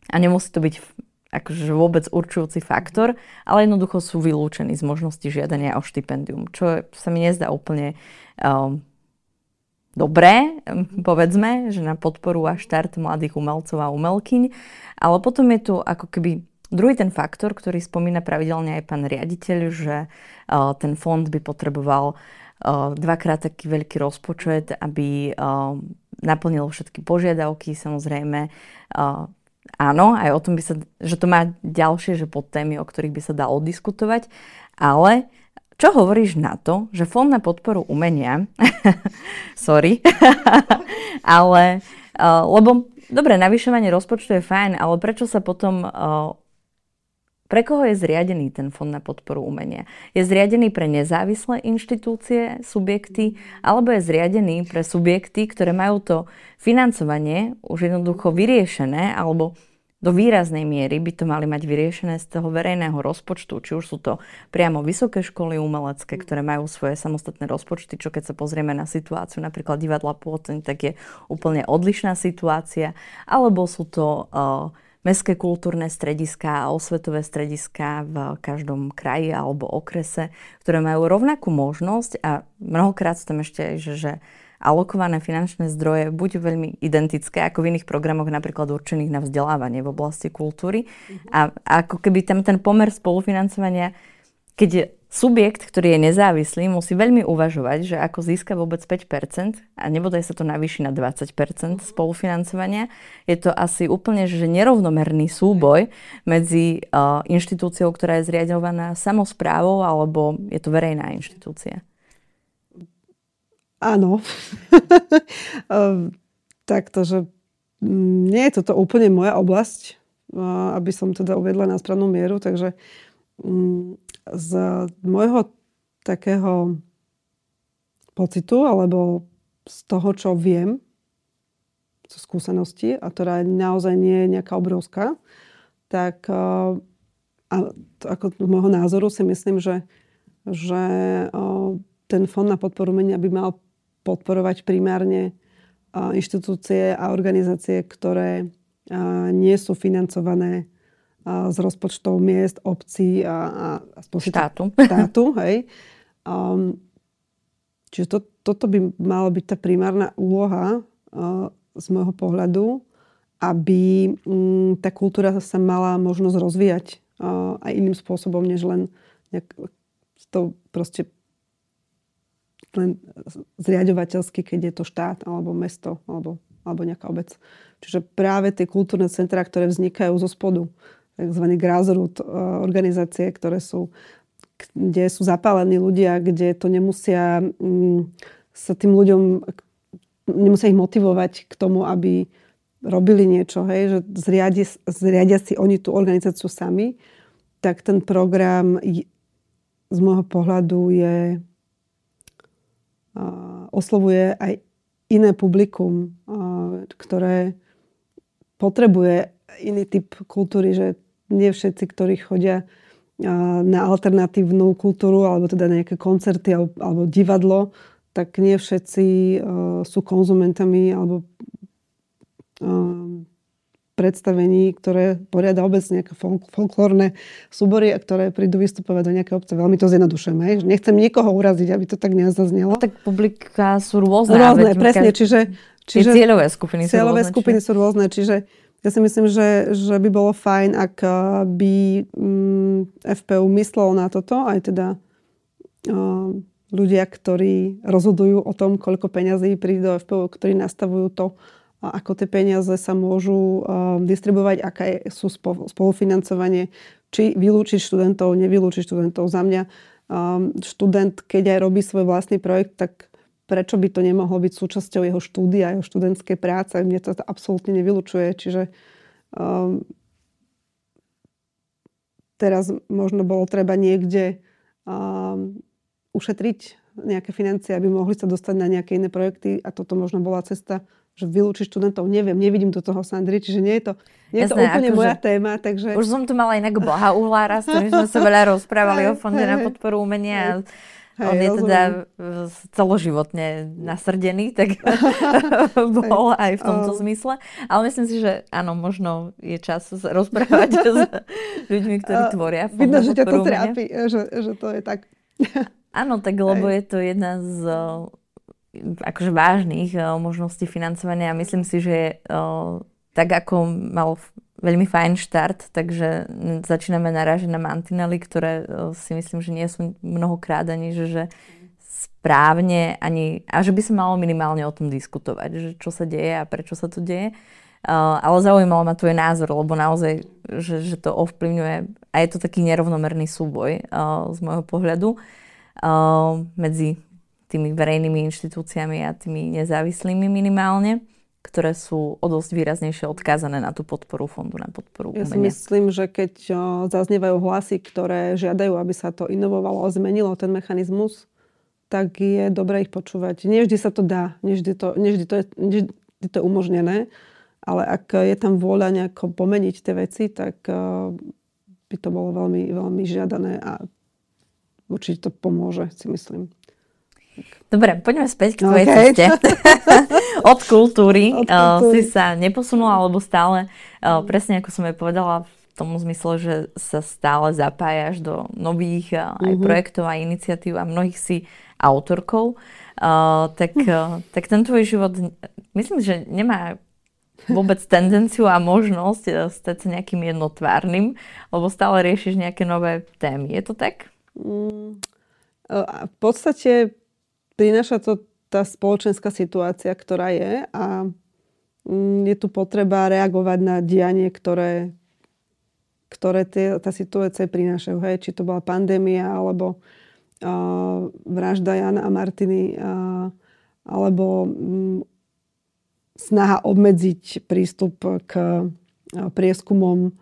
a nemusí to byť akože vôbec určujúci faktor, ale jednoducho sú vylúčení z možnosti žiadania o štipendium, čo sa mi nezdá úplne um, dobré, povedzme, že na podporu a štart mladých umelcov a umelkyň, ale potom je tu ako keby druhý ten faktor, ktorý spomína pravidelne aj pán riaditeľ, že uh, ten fond by potreboval uh, dvakrát taký veľký rozpočet, aby uh, naplnil všetky požiadavky, samozrejme. Áno, aj o tom by sa, že to má ďalšie že podtémy, o ktorých by sa dalo diskutovať, ale čo hovoríš na to, že Fond na podporu umenia, *laughs* sorry, *laughs* ale, uh, lebo dobre, navyšovanie rozpočtu je fajn, ale prečo sa potom, uh, pre koho je zriadený ten Fond na podporu umenia? Je zriadený pre nezávislé inštitúcie, subjekty, alebo je zriadený pre subjekty, ktoré majú to financovanie už jednoducho vyriešené, alebo do výraznej miery by to mali mať vyriešené z toho verejného rozpočtu, či už sú to priamo vysoké školy umelecké, ktoré majú svoje samostatné rozpočty, čo keď sa pozrieme na situáciu napríklad divadla Pôtoň, tak je úplne odlišná situácia, alebo sú to uh, mestské kultúrne strediská a osvetové strediská v každom kraji alebo okrese, ktoré majú rovnakú možnosť a mnohokrát sú tam ešte, že, že alokované finančné zdroje buď veľmi identické ako v iných programoch napríklad určených na vzdelávanie v oblasti kultúry mm-hmm. a, a ako keby tam ten pomer spolufinancovania, keď je subjekt, ktorý je nezávislý, musí veľmi uvažovať, že ako získa vôbec 5% a nebodaj sa to navýši na 20% mhm. spolufinancovania. Je to asi úplne že nerovnomerný súboj medzi uh, inštitúciou, ktorá je zriadovaná samozprávou alebo je to verejná inštitúcia. Áno. *laughs* Ehm, takto, že mm, nie je toto úplne moja oblasť, aby som teda uvedla na správnu mieru, takže mm, z môjho takého pocitu, alebo z toho, čo viem, zo skúsenosti, a ktorá naozaj nie je nejaká obrovská, tak a to, ako z môjho názoru si myslím, že, že ten fond na podporu menia by mal podporovať primárne inštitúcie a organizácie, ktoré nie sú financované z rozpočtov miest, obcí a, a, štátu. *laughs* štátu hej. Um, čiže to, toto by mala byť tá primárna úloha uh, z môjho pohľadu, aby um, tá kultúra sa mala možnosť rozvíjať uh, aj iným spôsobom, než len nejak, to proste len zriadovateľsky, keď je to štát alebo mesto alebo, alebo nejaká obec. Čiže práve tie kultúrne centrá, ktoré vznikajú zo spodu, tzv. grassroot e, organizácie, ktoré sú, kde sú zapálení ľudia, kde to nemusia mm, sa tým ľuďom nemusia ich motivovať k tomu, aby robili niečo, hej, že zriadia, zriadia si oni tú organizáciu sami, tak ten program z môjho pohľadu je oslovuje aj iné publikum, ktoré potrebuje iný typ kultúry, že nie všetci, ktorí chodia na alternatívnu kultúru alebo teda nejaké koncerty alebo, alebo divadlo, tak nie všetci sú konzumentami alebo predstavení, ktoré poriada obecne nejaké folklórne súbory a ktoré prídu vystupovať do nejaké obce. Veľmi to zjednodušujem. Hej? Nechcem nikoho uraziť, aby to tak nezaznelo. No, tak publika sú rôzne. Rôzne, presne. Čiže, čiže cieľové skupiny sú cieľové rôzne. skupiny sú rôzne. Čiže ja si myslím, že, že by bolo fajn, ak eh, by mm, FPU myslelo na toto, aj teda uh, ľudia, ktorí rozhodujú o tom, koľko peňazí príde do FPU, ktorí nastavujú to, ako tie peniaze sa môžu uh, distribuovať, aké sú spolufinancovanie, či vylúčiť študentov, nevylúčiť študentov. Za mňa um, študent, keď aj robí svoj vlastný projekt, tak prečo by to nemohlo byť súčasťou jeho štúdia, jeho študentskej práce. Mne to absolútne nevylučuje. Čiže um, teraz možno bolo treba niekde um, ušetriť nejaké financie, aby mohli sa dostať na nejaké iné projekty a toto možno bola cesta že vylúči študentov, neviem, nevidím do toho Sandry, čiže nie je to, nie je to úplne akože, moja téma. Takže... Už som tu mala inak Blaha Uhlára, s ktorým sme sa veľa rozprávali o Fonde na podporu umenia. Hej, On je teda celoživotne nasrdený, tak *laughs* bol aj v tomto zmysle. Ale myslím si, že áno, možno je čas rozprávať *laughs* s ľuďmi, ktorí tvoria Vidno, že ťa to trápi, že, že to je tak. Áno, tak lebo je to jedna z akože vážnych uh, možností financovania a myslím si, že uh, tak ako mal veľmi fajn štart, takže začíname narážať na mantinely, ktoré uh, si myslím, že nie sú mnohokrát ani, že, že správne ani, a že by sa malo minimálne o tom diskutovať, že čo sa deje a prečo sa to deje. Uh, ale zaujímalo ma tvoj názor, lebo naozaj, že, že to ovplyvňuje a je to taký nerovnomerný súboj uh, z môjho pohľadu uh, medzi tými verejnými inštitúciami a tými nezávislými minimálne, ktoré sú o dosť výraznejšie odkázané na tú podporu fondu, na podporu umenia. Ja si myslím, že keď zaznievajú hlasy, ktoré žiadajú, aby sa to inovovalo a zmenilo ten mechanizmus, tak je dobré ich počúvať. Nie vždy sa to dá, nie vždy to, nie vždy to, je, nie vždy to je umožnené, ale ak je tam vôľa nejako pomeniť tie veci, tak by to bolo veľmi, veľmi žiadané a určite to pomôže, si myslím. Dobre, poďme späť k tvojej okay. ceste. *laughs* Od kultúry. Od kultúry. si sa neposunula, alebo stále, uh, presne ako som aj povedala, v tom zmysle, že sa stále zapájaš do nových uh, aj uh-huh. projektov a iniciatív a mnohých si autorkou. Uh, tak, uh, tak ten tvoj život, myslím, že nemá vôbec tendenciu a možnosť stať sa nejakým jednotvárnym, lebo stále riešiš nejaké nové témy. Je to tak? Mm, v podstate prináša to tá spoločenská situácia, ktorá je a mm, je tu potreba reagovať na dianie, ktoré, ktoré tie, tá situácia prinášajú. Hej, či to bola pandémia, alebo uh, vražda Jana a Martiny, uh, alebo um, snaha obmedziť prístup k uh, prieskumom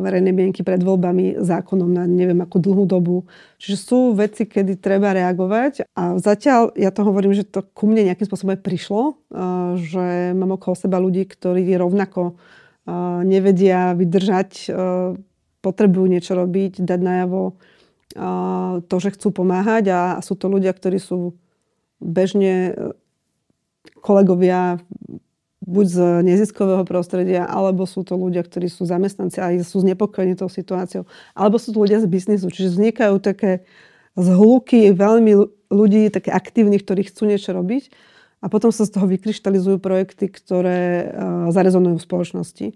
verejnej mienky pred voľbami zákonom na neviem akú dlhú dobu. Čiže sú veci, kedy treba reagovať a zatiaľ ja to hovorím, že to ku mne nejakým spôsobom aj prišlo, že mám okolo seba ľudí, ktorí rovnako nevedia vydržať, potrebujú niečo robiť, dať najavo to, že chcú pomáhať a sú to ľudia, ktorí sú bežne kolegovia buď z neziskového prostredia, alebo sú to ľudia, ktorí sú zamestnanci a sú znepokojení tou situáciou, alebo sú to ľudia z biznisu. Čiže vznikajú také zhluky veľmi ľudí, také aktívnych, ktorí chcú niečo robiť a potom sa z toho vykryštalizujú projekty, ktoré uh, zarezonujú v spoločnosti.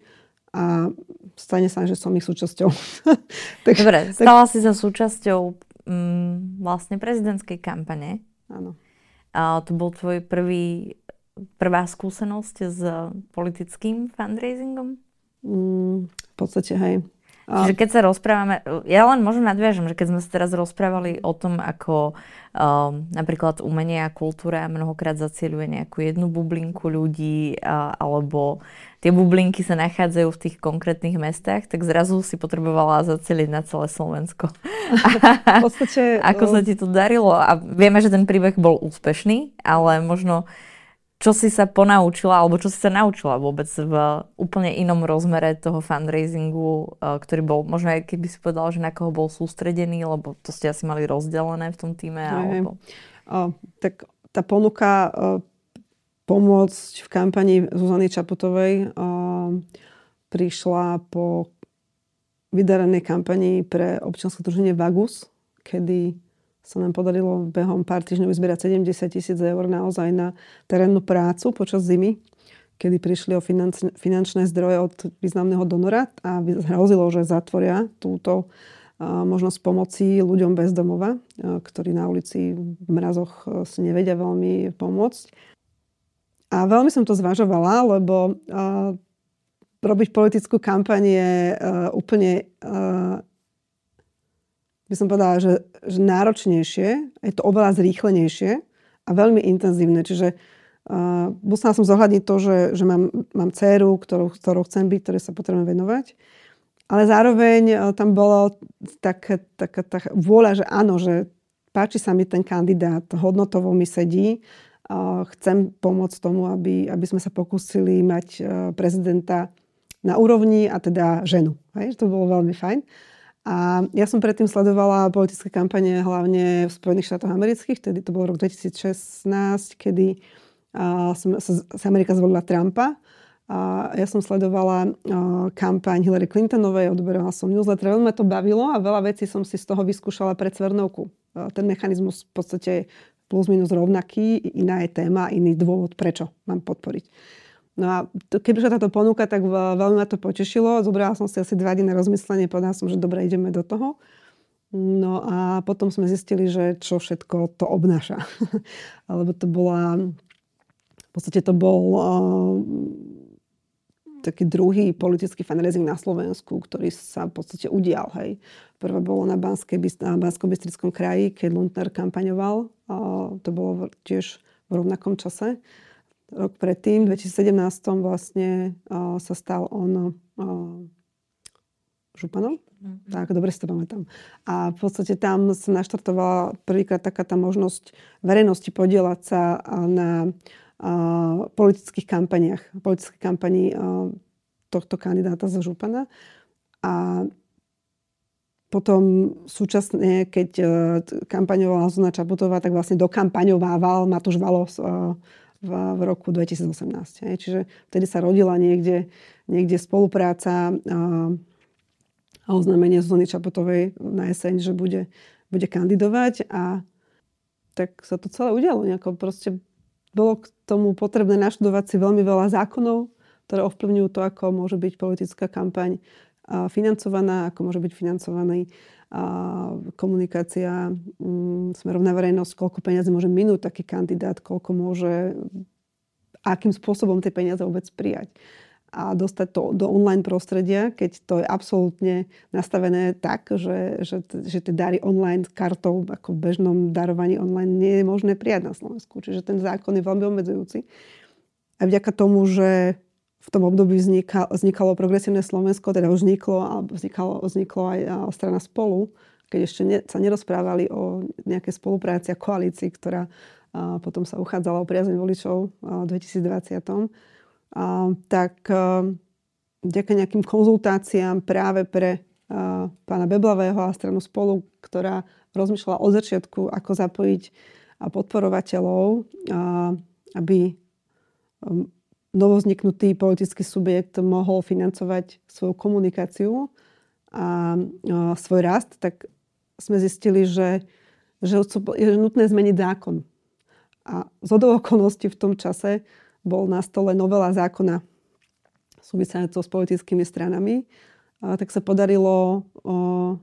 A stane sa, že som ich súčasťou. *laughs* tak, Dobre, stala tak... si sa súčasťou mm, vlastne prezidentskej kampane. Áno. A to bol tvoj prvý prvá skúsenosť s politickým fundraisingom? Mm, v podstate, hej. A... Čiže keď sa rozprávame, ja len možno nadviažem, že keď sme sa teraz rozprávali o tom, ako um, napríklad umenie a kultúra mnohokrát zacieluje nejakú jednu bublinku ľudí, uh, alebo tie bublinky sa nachádzajú v tých konkrétnych mestách, tak zrazu si potrebovala zacieliť na celé Slovensko. v podstate... *laughs* ako sa ti to darilo? A vieme, že ten príbeh bol úspešný, ale možno čo si sa ponaučila, alebo čo si sa naučila vôbec v úplne inom rozmere toho fundraisingu, e, ktorý bol, možno aj keby si povedala, že na koho bol sústredený, lebo to ste asi mali rozdelené v tom týme? Alebo... O, tak tá ponuka o, pomôcť v kampani Zuzany Čaputovej o, prišla po vydaranej kampanii pre občianske druženie Vagus, kedy sa nám podarilo behom pár týždňov vyzbierať 70 tisíc eur naozaj na terénnu prácu počas zimy, kedy prišli o finančné zdroje od významného donora a hrozilo, že zatvoria túto možnosť pomoci ľuďom bez domova, ktorí na ulici v mrazoch e, si nevedia veľmi pomôcť. A veľmi som to zvažovala, lebo robiť politickú kampaň je uh, úplne, uh, by som povedala, že, že náročnejšie, je to oveľa zrýchlenejšie a veľmi intenzívne. Čiže uh, musela som zohľadniť to, že, že mám, mám dceru, ktorou, ktorou chcem byť, ktorej sa potrebujem venovať. Ale zároveň uh, tam bolo taká tak, tak, vôľa, že áno, že páči sa mi ten kandidát, hodnotovo mi sedí, uh, chcem pomôcť tomu, aby, aby sme sa pokúsili mať uh, prezidenta na úrovni a teda ženu. Hej? To bolo veľmi fajn. A ja som predtým sledovala politické kampane hlavne v Spojených štátoch amerických, vtedy to bol rok 2016, kedy som, sa, sa Amerika zvolila Trumpa. A ja som sledovala uh, kampaň Hillary Clintonovej, odberala som newsletter, veľmi ma to bavilo a veľa vecí som si z toho vyskúšala pred Cvernovku. Uh, ten mechanizmus v podstate plus minus rovnaký, iná je téma, iný dôvod, prečo mám podporiť. No a to, keď prišla táto ponuka, tak veľmi ma to potešilo. Zobrala som si asi dva dní na rozmyslenie, povedala som, že dobre, ideme do toho. No a potom sme zistili, že čo všetko to obnáša. *laughs* Alebo to bola, v podstate to bol uh, taký druhý politický fundraising na Slovensku, ktorý sa v podstate udial. Hej. Prvé bolo na, Banskej, na Bansko-Bystrickom kraji, keď Lundner kampaňoval. Uh, to bolo tiež v rovnakom čase rok predtým, v 2017 vlastne uh, sa stal on uh, županom. Mm-hmm. Tak, dobre si to pamätám. A v podstate tam sa naštartovala prvýkrát taká tá možnosť verejnosti podielať sa na uh, politických kampaniach, politických kampaní uh, tohto kandidáta za župana. A potom súčasne, keď uh, kampaňovala Zuzana Čaputová, tak vlastne dokampaňovával Matúš Valos uh, v, v roku 2018. Hej. Čiže vtedy sa rodila niekde, niekde spolupráca a, oznámenie Zuzany Čapotovej na jeseň, že bude, bude kandidovať a tak sa to celé udialo. Nejako proste bolo k tomu potrebné naštudovať si veľmi veľa zákonov, ktoré ovplyvňujú to, ako môže byť politická kampaň financovaná, ako môže byť financovaný komunikácia mm, smerom na verejnosť, koľko peniazy môže minúť taký kandidát, koľko môže, akým spôsobom tie peniaze vôbec prijať a dostať to do online prostredia, keď to je absolútne nastavené tak, že, že, že tie dary online kartou ako v bežnom darovaní online nie je možné prijať na Slovensku. Čiže ten zákon je veľmi obmedzujúci. A vďaka tomu, že v tom období vznikalo, vznikalo progresívne Slovensko, teda už vzniklo, alebo vznikalo, vzniklo aj strana spolu, keď ešte ne, sa nerozprávali o nejakej spolupráci a koalícii, ktorá a, potom sa uchádzala o priazeň voličov v 2020. A, tak vďaka nejakým konzultáciám práve pre a, pána Beblavého a stranu spolu, ktorá rozmýšľala od začiatku, ako zapojiť a podporovateľov, a, aby novozniknutý politický subjekt mohol financovať svoju komunikáciu a, svoj rast, tak sme zistili, že, že je nutné zmeniť zákon. A z okolností v tom čase bol na stole novela zákona súvisiaceho s politickými stranami. A tak sa podarilo o,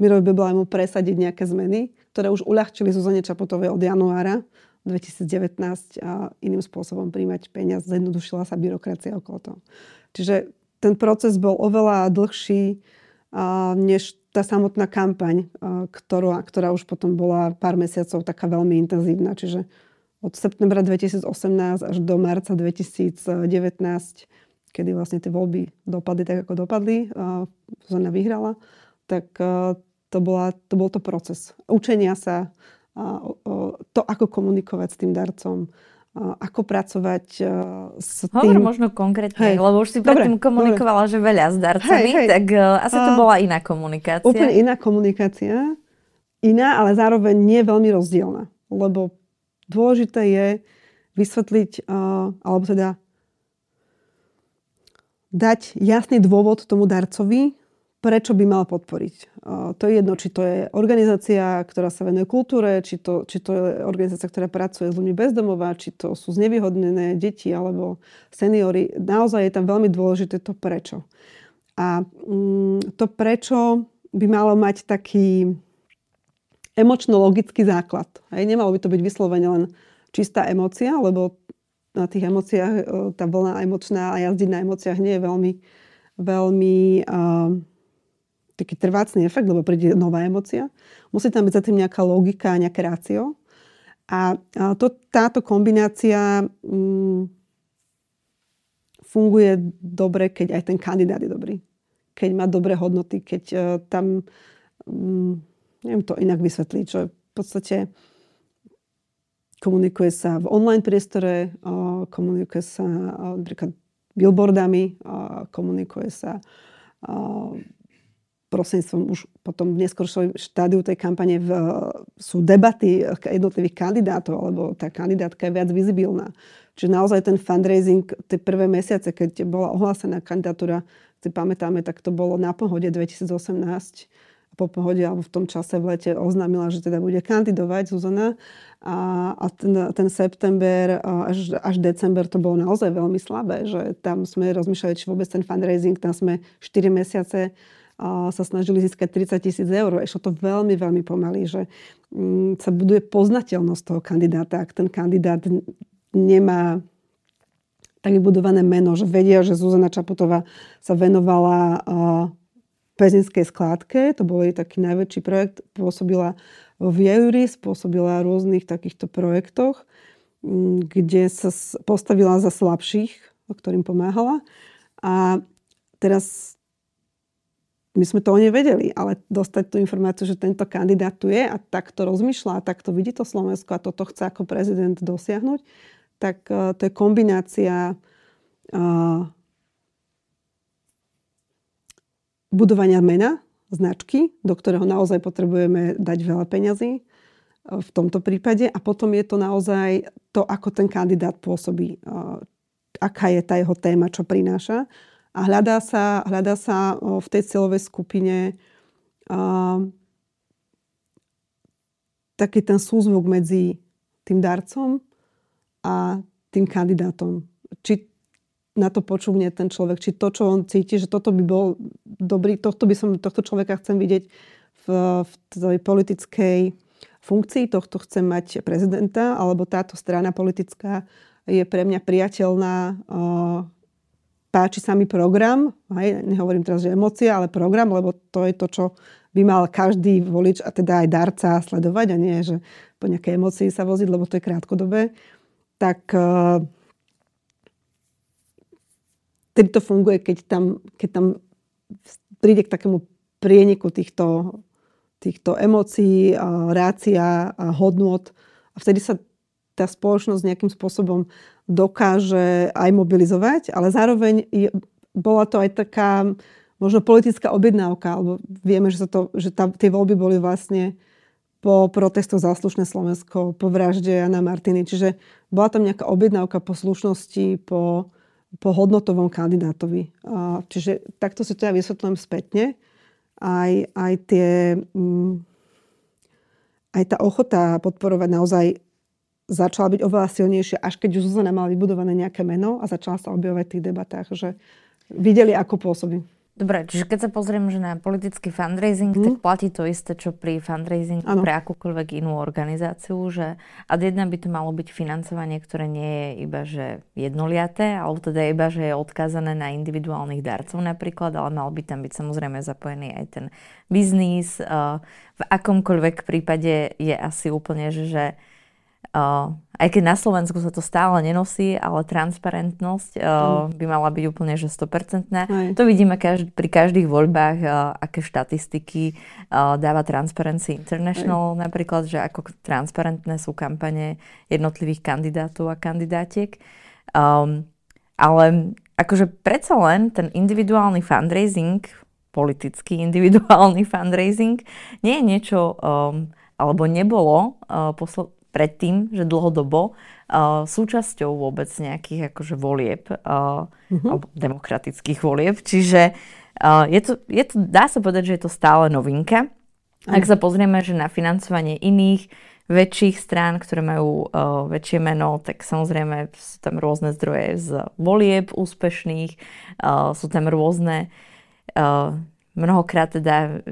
Mirovi Beblému presadiť nejaké zmeny, ktoré už uľahčili Zuzane Čapotovej od januára 2019 a iným spôsobom príjmať peniaz, zjednodušila sa byrokracia okolo toho. Čiže ten proces bol oveľa dlhší než tá samotná kampaň, a, ktorá, ktorá už potom bola pár mesiacov taká veľmi intenzívna. Čiže od septembra 2018 až do marca 2019, kedy vlastne tie voľby dopadli tak, ako dopadli, Zona vyhrala, tak to, bola, to bol to proces učenia sa, to, ako komunikovať s tým darcom, ako pracovať s tým... Hovor možno konkrétne, hej. lebo už si predtým komunikovala, dobre. že veľa s darcami, hej, hej. tak asi to bola iná komunikácia. Úplne iná komunikácia, iná, ale zároveň nie veľmi rozdielna. Lebo dôležité je vysvetliť, alebo teda dať jasný dôvod tomu darcovi, prečo by mal podporiť. To je jedno, či to je organizácia, ktorá sa venuje kultúre, či to, či to je organizácia, ktorá pracuje s ľuďmi bezdomová, či to sú znevýhodnené deti alebo seniory. Naozaj je tam veľmi dôležité to prečo. A mm, to prečo by malo mať taký emočno-logický základ. Hej, nemalo by to byť vyslovene len čistá emócia, lebo na tých emóciách, tá vlna emočná a jazdiť na emóciách nie je veľmi, veľmi uh, taký trvácný efekt, lebo príde nová emocia. Musí tam byť za tým nejaká logika, nejaké rácio. A to, táto kombinácia mm, funguje dobre, keď aj ten kandidát je dobrý. Keď má dobré hodnoty, keď uh, tam, mm, neviem to inak vysvetliť, že v podstate komunikuje sa v online priestore, uh, komunikuje sa uh, napríklad billboardami, komunikuje sa prostredníctvom už potom v neskôršom štádiu tej kampane v, sú debaty jednotlivých kandidátov, alebo tá kandidátka je viac vizibilná. Čiže naozaj ten fundraising, tie prvé mesiace, keď bola ohlásená kandidatúra, si pamätáme, tak to bolo na pohode 2018 a po pohode alebo v tom čase v lete oznámila, že teda bude kandidovať Zuzana a, a ten, ten september až, až december to bolo naozaj veľmi slabé, že tam sme rozmýšľali, či vôbec ten fundraising, tam sme 4 mesiace sa snažili získať 30 tisíc eur. Išlo to veľmi, veľmi pomaly, že mm, sa buduje poznateľnosť toho kandidáta. Ak ten kandidát nemá tak vybudované meno, že vedia, že Zuzana Čaputová sa venovala pezinskej skládke, to bol jej taký najväčší projekt, pôsobila v Jeuris, pôsobila v rôznych takýchto projektoch, mm, kde sa postavila za slabších, ktorým pomáhala. A teraz my sme to nevedeli, ale dostať tú informáciu, že tento kandidát tu je a takto rozmýšľa a takto vidí to Slovensko a toto chce ako prezident dosiahnuť, tak uh, to je kombinácia uh, budovania mena, značky, do ktorého naozaj potrebujeme dať veľa peňazí uh, v tomto prípade. A potom je to naozaj to, ako ten kandidát pôsobí, aká je tá jeho téma, čo prináša a hľadá sa, hľadá sa v tej cieľovej skupine uh, taký ten súzvuk medzi tým darcom a tým kandidátom. Či na to počúvne ten človek, či to, čo on cíti, že toto by bol dobrý, tohto by som, tohto človeka chcem vidieť v, v tej politickej funkcii, tohto chcem mať prezidenta, alebo táto strana politická je pre mňa priateľná páči sa mi program, hej, nehovorím teraz, že emócia, ale program, lebo to je to, čo by mal každý volič, a teda aj darca sledovať, a nie, že po nejakej emócii sa voziť, lebo to je krátkodobé, tak uh, to funguje, keď tam, keď tam príde k takému prieniku týchto, týchto emócií, rácia a hodnot a vtedy sa tá spoločnosť nejakým spôsobom dokáže aj mobilizovať, ale zároveň je, bola to aj taká možno politická objednávka, alebo vieme, že, sa to, že tá, tie voľby boli vlastne po protestoch za slušné Slovensko, po vražde Jana Martiny. Čiže bola tam nejaká objednávka po slušnosti, po, po hodnotovom kandidátovi. Čiže takto si to ja vysvetľujem spätne. Aj, aj tie... Mm, aj tá ochota podporovať naozaj začala byť oveľa silnejšia, až keď už Zuzana mala vybudované nejaké meno a začala sa objavovať v tých debatách, že videli, ako pôsobí. Dobre, čiže keď sa pozriem že na politický fundraising, mm. tak platí to isté, čo pri fundraising ano. pre akúkoľvek inú organizáciu, že ad jedna by to malo byť financovanie, ktoré nie je iba že jednoliaté, alebo teda iba, že je odkázané na individuálnych darcov napríklad, ale mal by tam byť samozrejme zapojený aj ten biznis. V akomkoľvek prípade je asi úplne, že, že aj keď na Slovensku sa to stále nenosí, ale transparentnosť uh, by mala byť úplne že 100%. Aj. To vidíme každý, pri každých voľbách, aké štatistiky dáva Transparency International Aj. napríklad, že ako transparentné sú kampane jednotlivých kandidátov a kandidátiek. Um, ale akože predsa len ten individuálny fundraising, politický individuálny *laughs* fundraising, nie je niečo, um, alebo nebolo uh, posl- predtým, že dlhodobo uh, súčasťou vôbec nejakých akože volieb, uh, uh-huh. alebo demokratických volieb. Čiže uh, je to, je to, dá sa povedať, že je to stále novinka. Uh-huh. Ak sa pozrieme, že na financovanie iných väčších strán, ktoré majú uh, väčšie meno, tak samozrejme sú tam rôzne zdroje z volieb úspešných, uh, sú tam rôzne, uh, mnohokrát teda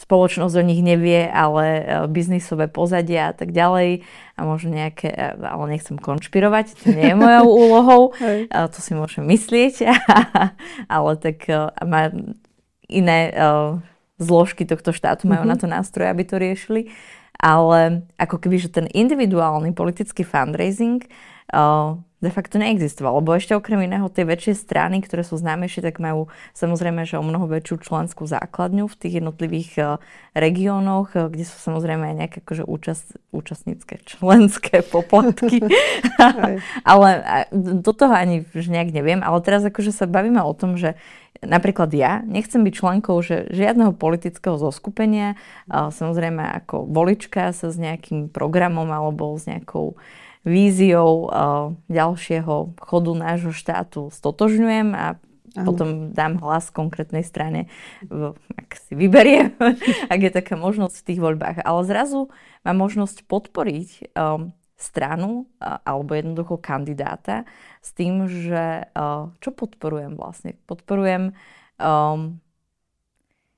spoločnosť o nich nevie, ale e, biznisové pozadia a tak ďalej a možno nejaké, e, ale nechcem konšpirovať, to nie je mojou *laughs* úlohou, to si môžem myslieť, *laughs* ale tak e, má iné zložky tohto štátu majú mm-hmm. na to nástroje, aby to riešili. Ale ako keby, že ten individuálny politický fundraising de facto neexistoval. Lebo ešte okrem iného tie väčšie strany, ktoré sú známejšie, tak majú samozrejme, že o mnoho väčšiu členskú základňu v tých jednotlivých uh, regiónoch, uh, kde sú samozrejme aj nejaké akože účast, účastnícke členské *laughs* poplatky. ale do toho ani už nejak neviem. Ale teraz akože sa bavíme o tom, že Napríklad ja nechcem byť členkou že žiadneho politického zoskupenia, samozrejme ako volička sa s nejakým programom alebo s nejakou víziou uh, ďalšieho chodu nášho štátu stotožňujem a Ano. potom dám hlas konkrétnej strane, ak si vyberiem, *laughs* ak je taká možnosť v tých voľbách. Ale zrazu mám možnosť podporiť um, stranu uh, alebo jednoducho kandidáta s tým, že uh, čo podporujem vlastne? Podporujem um,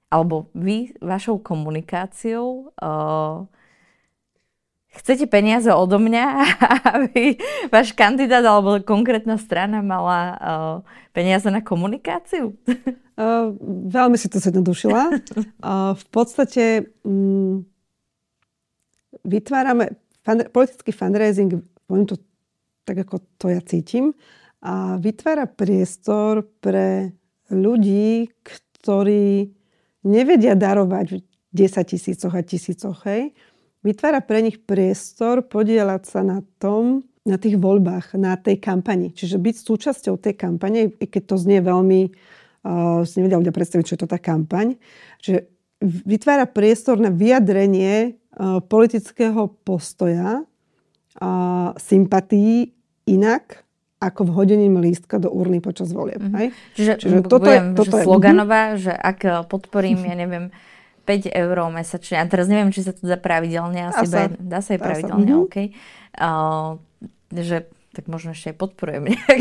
alebo vy vašou komunikáciou uh, Chcete peniaze odo mňa, *laughs* aby váš kandidát alebo konkrétna strana mala uh, peniaze na komunikáciu? Uh, *laughs* veľmi si to zjednodušila. Uh, *laughs* v podstate um, vytvárame fund, politický fundraising, poviem to tak, ako to ja cítim, a vytvára priestor pre ľudí, ktorí nevedia darovať v 10 tisícoch a tisícoch, hej, vytvára pre nich priestor podielať sa na tom, na tých voľbách, na tej kampani. Čiže byť súčasťou tej kampane, i keď to znie veľmi, uh, si nevedia ľudia predstaviť, čo je to tá kampaň, že vytvára priestor na vyjadrenie uh, politického postoja, uh, sympatí inak, ako vhodením lístka do urny počas volieb. Mm-hmm. Čiže, Čiže toto je, toto že je, sloganová, že ak podporím, ja neviem, *laughs* 5 eur mesačne. A teraz neviem, či sa to dá pravidelne. Asi dá, sa. dá sa aj dá pravidelne, sa. Mhm. OK. Uh, že tak možno ešte aj podporujem *laughs* *laughs* nejak.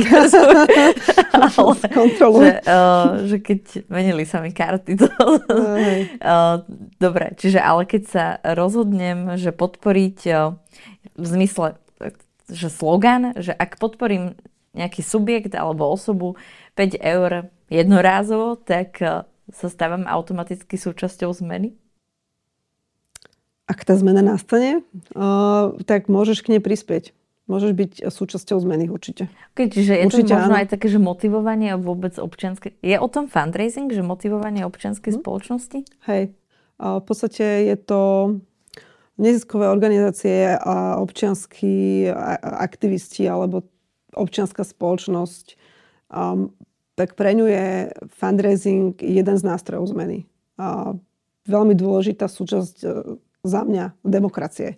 ale, že, uh, že keď menili sa mi karty. To, uh, dobre, čiže ale keď sa rozhodnem, že podporiť uh, v zmysle, že slogan, že ak podporím nejaký subjekt alebo osobu 5 eur jednorázovo, tak uh, sa stávam automaticky súčasťou zmeny? Ak tá zmena nastane, uh, tak môžeš k nej prispieť. Môžeš byť súčasťou zmeny určite. Okay, čiže je určite, to možno áno. aj také, že motivovanie vôbec občianske... Je o tom fundraising, že motivovanie občianskej hmm. spoločnosti? Hej. Uh, v podstate je to neziskové organizácie a občianskí aktivisti alebo občianská spoločnosť um, tak pre ňu je fundraising jeden z nástrojov zmeny. A veľmi dôležitá súčasť e, za mňa demokracie.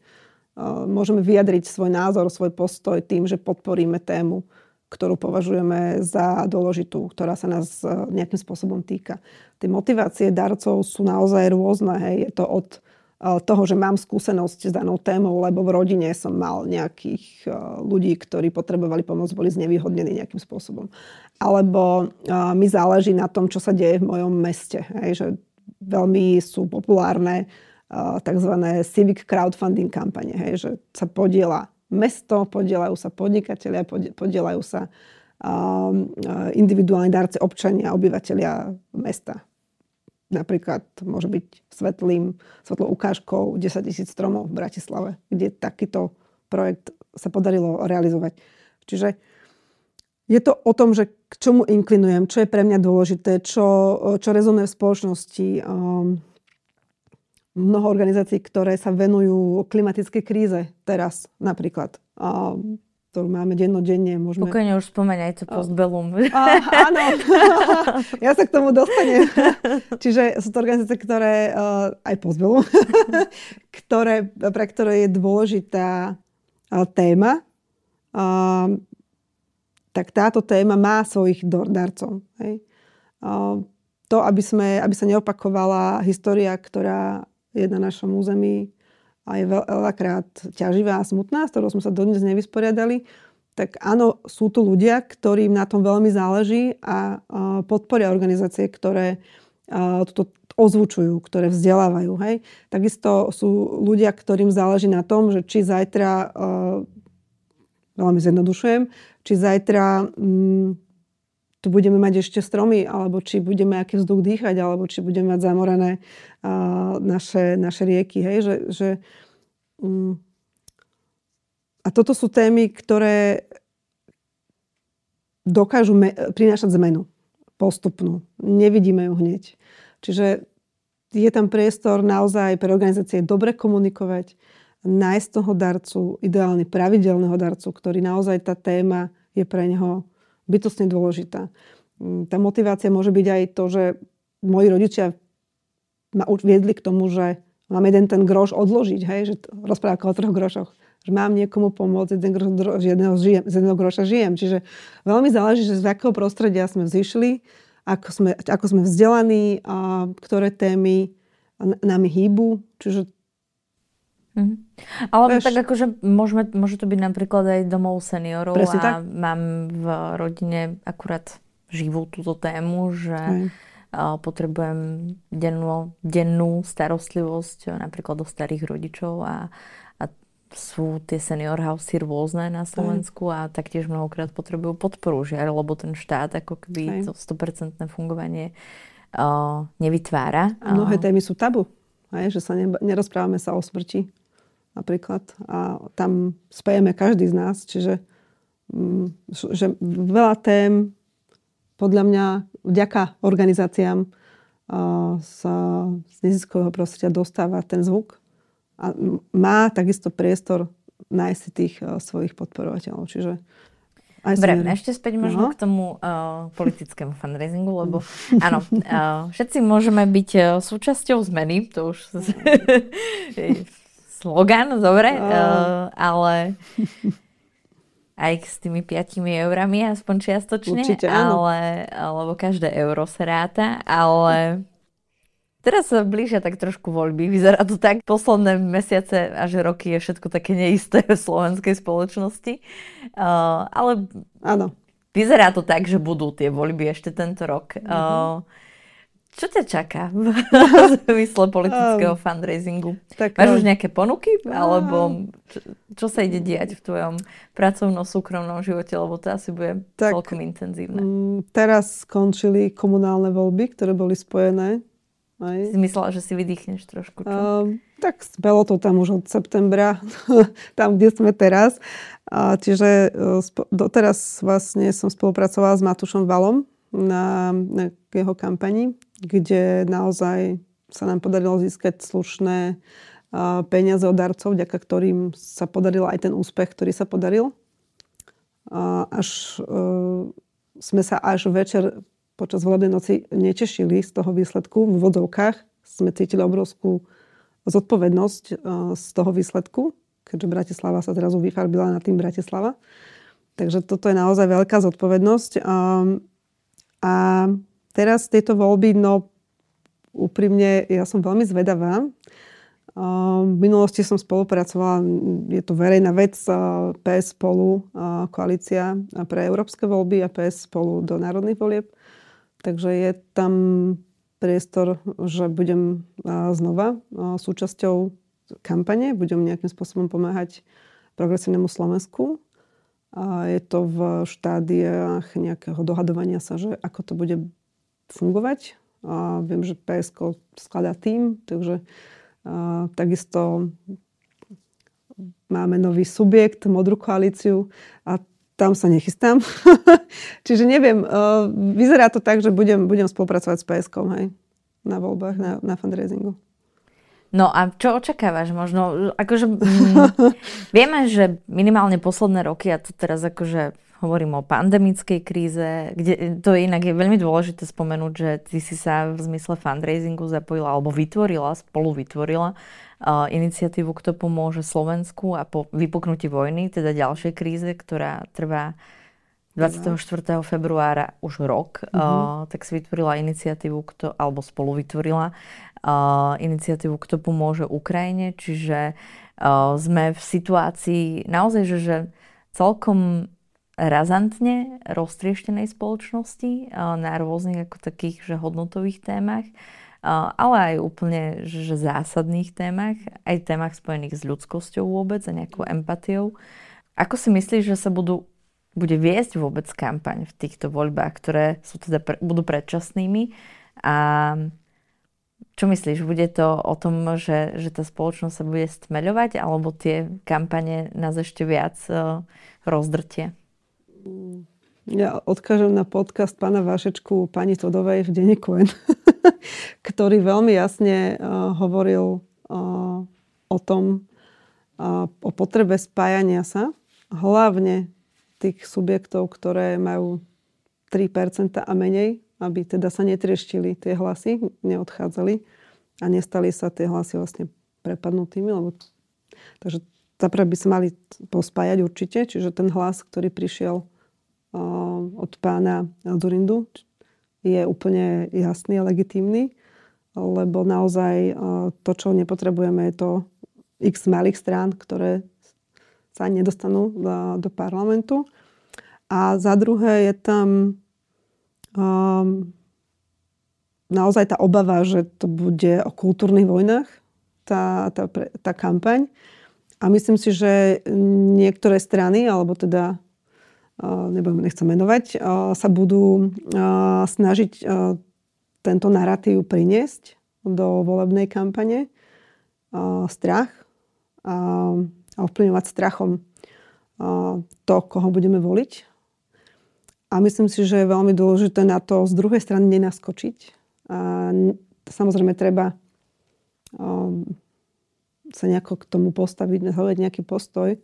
Môžeme vyjadriť svoj názor, svoj postoj tým, že podporíme tému, ktorú považujeme za dôležitú, ktorá sa nás e, nejakým spôsobom týka. Tie motivácie darcov sú naozaj rôzne. Hej. Je to od toho, že mám skúsenosť s danou témou, lebo v rodine som mal nejakých ľudí, ktorí potrebovali pomoc, boli znevýhodnení nejakým spôsobom. Alebo mi záleží na tom, čo sa deje v mojom meste. Hej, že veľmi sú populárne tzv. civic crowdfunding kampane, hej, že sa podiela mesto, podielajú sa podnikatelia, podielajú sa individuálni darci, občania, obyvateľia mesta napríklad môže byť svetlým, svetlou ukážkou 10 tisíc stromov v Bratislave, kde takýto projekt sa podarilo realizovať. Čiže je to o tom, že k čomu inklinujem, čo je pre mňa dôležité, čo, čo rezonuje v spoločnosti. Um, mnoho organizácií, ktoré sa venujú klimatickej kríze teraz napríklad. Ktorú máme dennodenne. Môžeme... Pokojne už spomeň aj to postbellum. A, áno, *laughs* ja sa k tomu dostanem. Čiže sú to organizácie, ktoré, uh, aj postbellum, *laughs* ktoré, pre ktoré je dôležitá téma, tak táto téma má svojich darcov. Hej. To, aby, sme, aby sa neopakovala história, ktorá je na našom území a je veľakrát ťaživá a smutná, s ktorou sme sa dodnes nevysporiadali, tak áno, sú tu ľudia, ktorým na tom veľmi záleží a podporia organizácie, ktoré toto ozvučujú, ktoré vzdelávajú. Hej. Takisto sú ľudia, ktorým záleží na tom, že či zajtra, veľmi zjednodušujem, či zajtra mm, tu budeme mať ešte stromy, alebo či budeme aký vzduch dýchať, alebo či budeme mať zamorené uh, naše, naše rieky. Hej? Že, že, um, a toto sú témy, ktoré dokážu me- prinášať zmenu postupnú. Nevidíme ju hneď. Čiže je tam priestor naozaj pre organizácie dobre komunikovať, nájsť toho darcu, ideálne pravidelného darcu, ktorý naozaj tá téma je pre neho bytostne dôležitá. Mm, tá motivácia môže byť aj to, že moji rodičia ma viedli k tomu, že mám jeden ten groš odložiť, hej, že rozprávka o troch grošoch že mám niekomu pomôcť, jeden groš, z, jedného žijem, z jedného groša žijem. Čiže veľmi záleží, že z akého prostredia sme vzýšli, ako sme, ako sme vzdelaní, a ktoré témy nami hýbu. Čiže Mm-hmm. Ale Veš, tak akože môžeme, môže to byť napríklad aj domov seniorov a tak. mám v rodine akurát živú túto tému, že uh, potrebujem dennú, dennú starostlivosť napríklad do starých rodičov a, a sú tie senior housey rôzne na Slovensku Aj. a taktiež mnohokrát potrebujú podporu žiaľ, lebo ten štát ako keby Aj. to 100% fungovanie uh, nevytvára. Mnohé témy sú tabu, aj, že sa ne, nerozprávame sa o smrti napríklad. A tam spejeme každý z nás, čiže mm, že veľa tém podľa mňa vďaka organizáciám z, z neziskového prostredia dostáva ten zvuk a má takisto priestor nájsť si tých svojich podporovateľov. Čiže aj Dobre, ešte späť možno no. k tomu uh, politickému fundraisingu, lebo *laughs* áno, uh, všetci môžeme byť uh, súčasťou zmeny, to už *laughs* slogan, dobre, uh, ale aj s tými 5 eurami aspoň čiastočne, Určite, ale, lebo každé euro sa ráta, ale teraz sa blížia tak trošku voľby. Vyzerá to tak, posledné mesiace až roky je všetko také neisté v slovenskej spoločnosti, uh, ale Áno. vyzerá to tak, že budú tie voľby ešte tento rok. Mm-hmm. Uh, čo ťa čaká v *laughs* zmysle politického um, fundraisingu? Tak, Máš už nejaké ponuky? Alebo čo, čo sa ide diať v tvojom pracovno-súkromnom živote? Lebo to asi bude tak, celkom intenzívne. M, teraz skončili komunálne voľby, ktoré boli spojené. Aj. Si myslela, že si vydýchneš trošku, čo? Um, tak bolo to tam už od septembra, *laughs* tam, kde sme teraz. A čiže e, doteraz vlastne som spolupracovala s Matušom Valom na, na jeho kampani kde naozaj sa nám podarilo získať slušné peniaze od darcov, vďaka ktorým sa podaril aj ten úspech, ktorý sa podaril. Až e, sme sa až večer počas volebnej noci netešili z toho výsledku. V vodovkách sme cítili obrovskú zodpovednosť e, z toho výsledku, keďže Bratislava sa zrazu vyfarbila na tým Bratislava. Takže toto je naozaj veľká zodpovednosť. A teraz tieto voľby, no úprimne, ja som veľmi zvedavá. V minulosti som spolupracovala, je to verejná vec, PS spolu, koalícia pre európske voľby a PS spolu do národných volieb. Takže je tam priestor, že budem znova súčasťou kampane, budem nejakým spôsobom pomáhať progresívnemu Slovensku. Je to v štádiách nejakého dohadovania sa, že ako to bude fungovať. A viem, že PSK skladá tým, takže a, takisto máme nový subjekt, modrú koalíciu a tam sa nechystám. *laughs* Čiže neviem, vyzerá to tak, že budem, budem spolupracovať s PSK hej, na voľbách, na, na fundraisingu. No a čo očakávaš možno? Akože, mm, *laughs* vieme, že minimálne posledné roky, a to teraz akože hovorím o pandemickej kríze, kde to je inak je veľmi dôležité spomenúť, že ty si sa v zmysle fundraisingu zapojila alebo vytvorila, spolu vytvorila uh, iniciatívu Kto pomôže Slovensku a po vypuknutí vojny, teda ďalšej kríze, ktorá trvá 24. februára už rok, mm-hmm. uh, tak si vytvorila iniciatívu, kto, alebo spolu vytvorila uh, iniciatívu Kto pomôže Ukrajine, čiže uh, sme v situácii naozaj, že, že celkom razantne roztrieštenej spoločnosti uh, na rôznych ako takých že hodnotových témach, uh, ale aj úplne že zásadných témach, aj témach spojených s ľudskosťou vôbec a nejakou empatiou. Ako si myslíš, že sa budú bude viesť vôbec kampaň v týchto voľbách, ktoré sú teda pre, budú predčasnými a čo myslíš, bude to o tom, že, že tá spoločnosť sa bude stmeľovať, alebo tie kampane nás ešte viac uh, rozdrtie? Ja odkážem na podcast pána Vašečku pani Todovej v denníku N, *laughs* ktorý veľmi jasne uh, hovoril uh, o tom, uh, o potrebe spájania sa, hlavne tých subjektov, ktoré majú 3% a menej aby teda sa netrieštili tie hlasy, neodchádzali a nestali sa tie hlasy vlastne prepadnutými, lebo takže zaprvé by sa mali pospájať určite, čiže ten hlas, ktorý prišiel od pána Zurindu, je úplne jasný a legitímny, lebo naozaj to, čo nepotrebujeme, je to x malých strán, ktoré sa nedostanú do, do parlamentu. A za druhé je tam um, naozaj tá obava, že to bude o kultúrnych vojnách, tá, tá, tá kampaň. A myslím si, že niektoré strany, alebo teda nebudem, nechcem menovať, sa budú snažiť tento narratív priniesť do volebnej kampane. Strach a ovplyvňovať strachom to, koho budeme voliť a myslím si, že je veľmi dôležité na to z druhej strany nenaskočiť. A samozrejme treba um, sa nejako k tomu postaviť, zaujať nejaký postoj.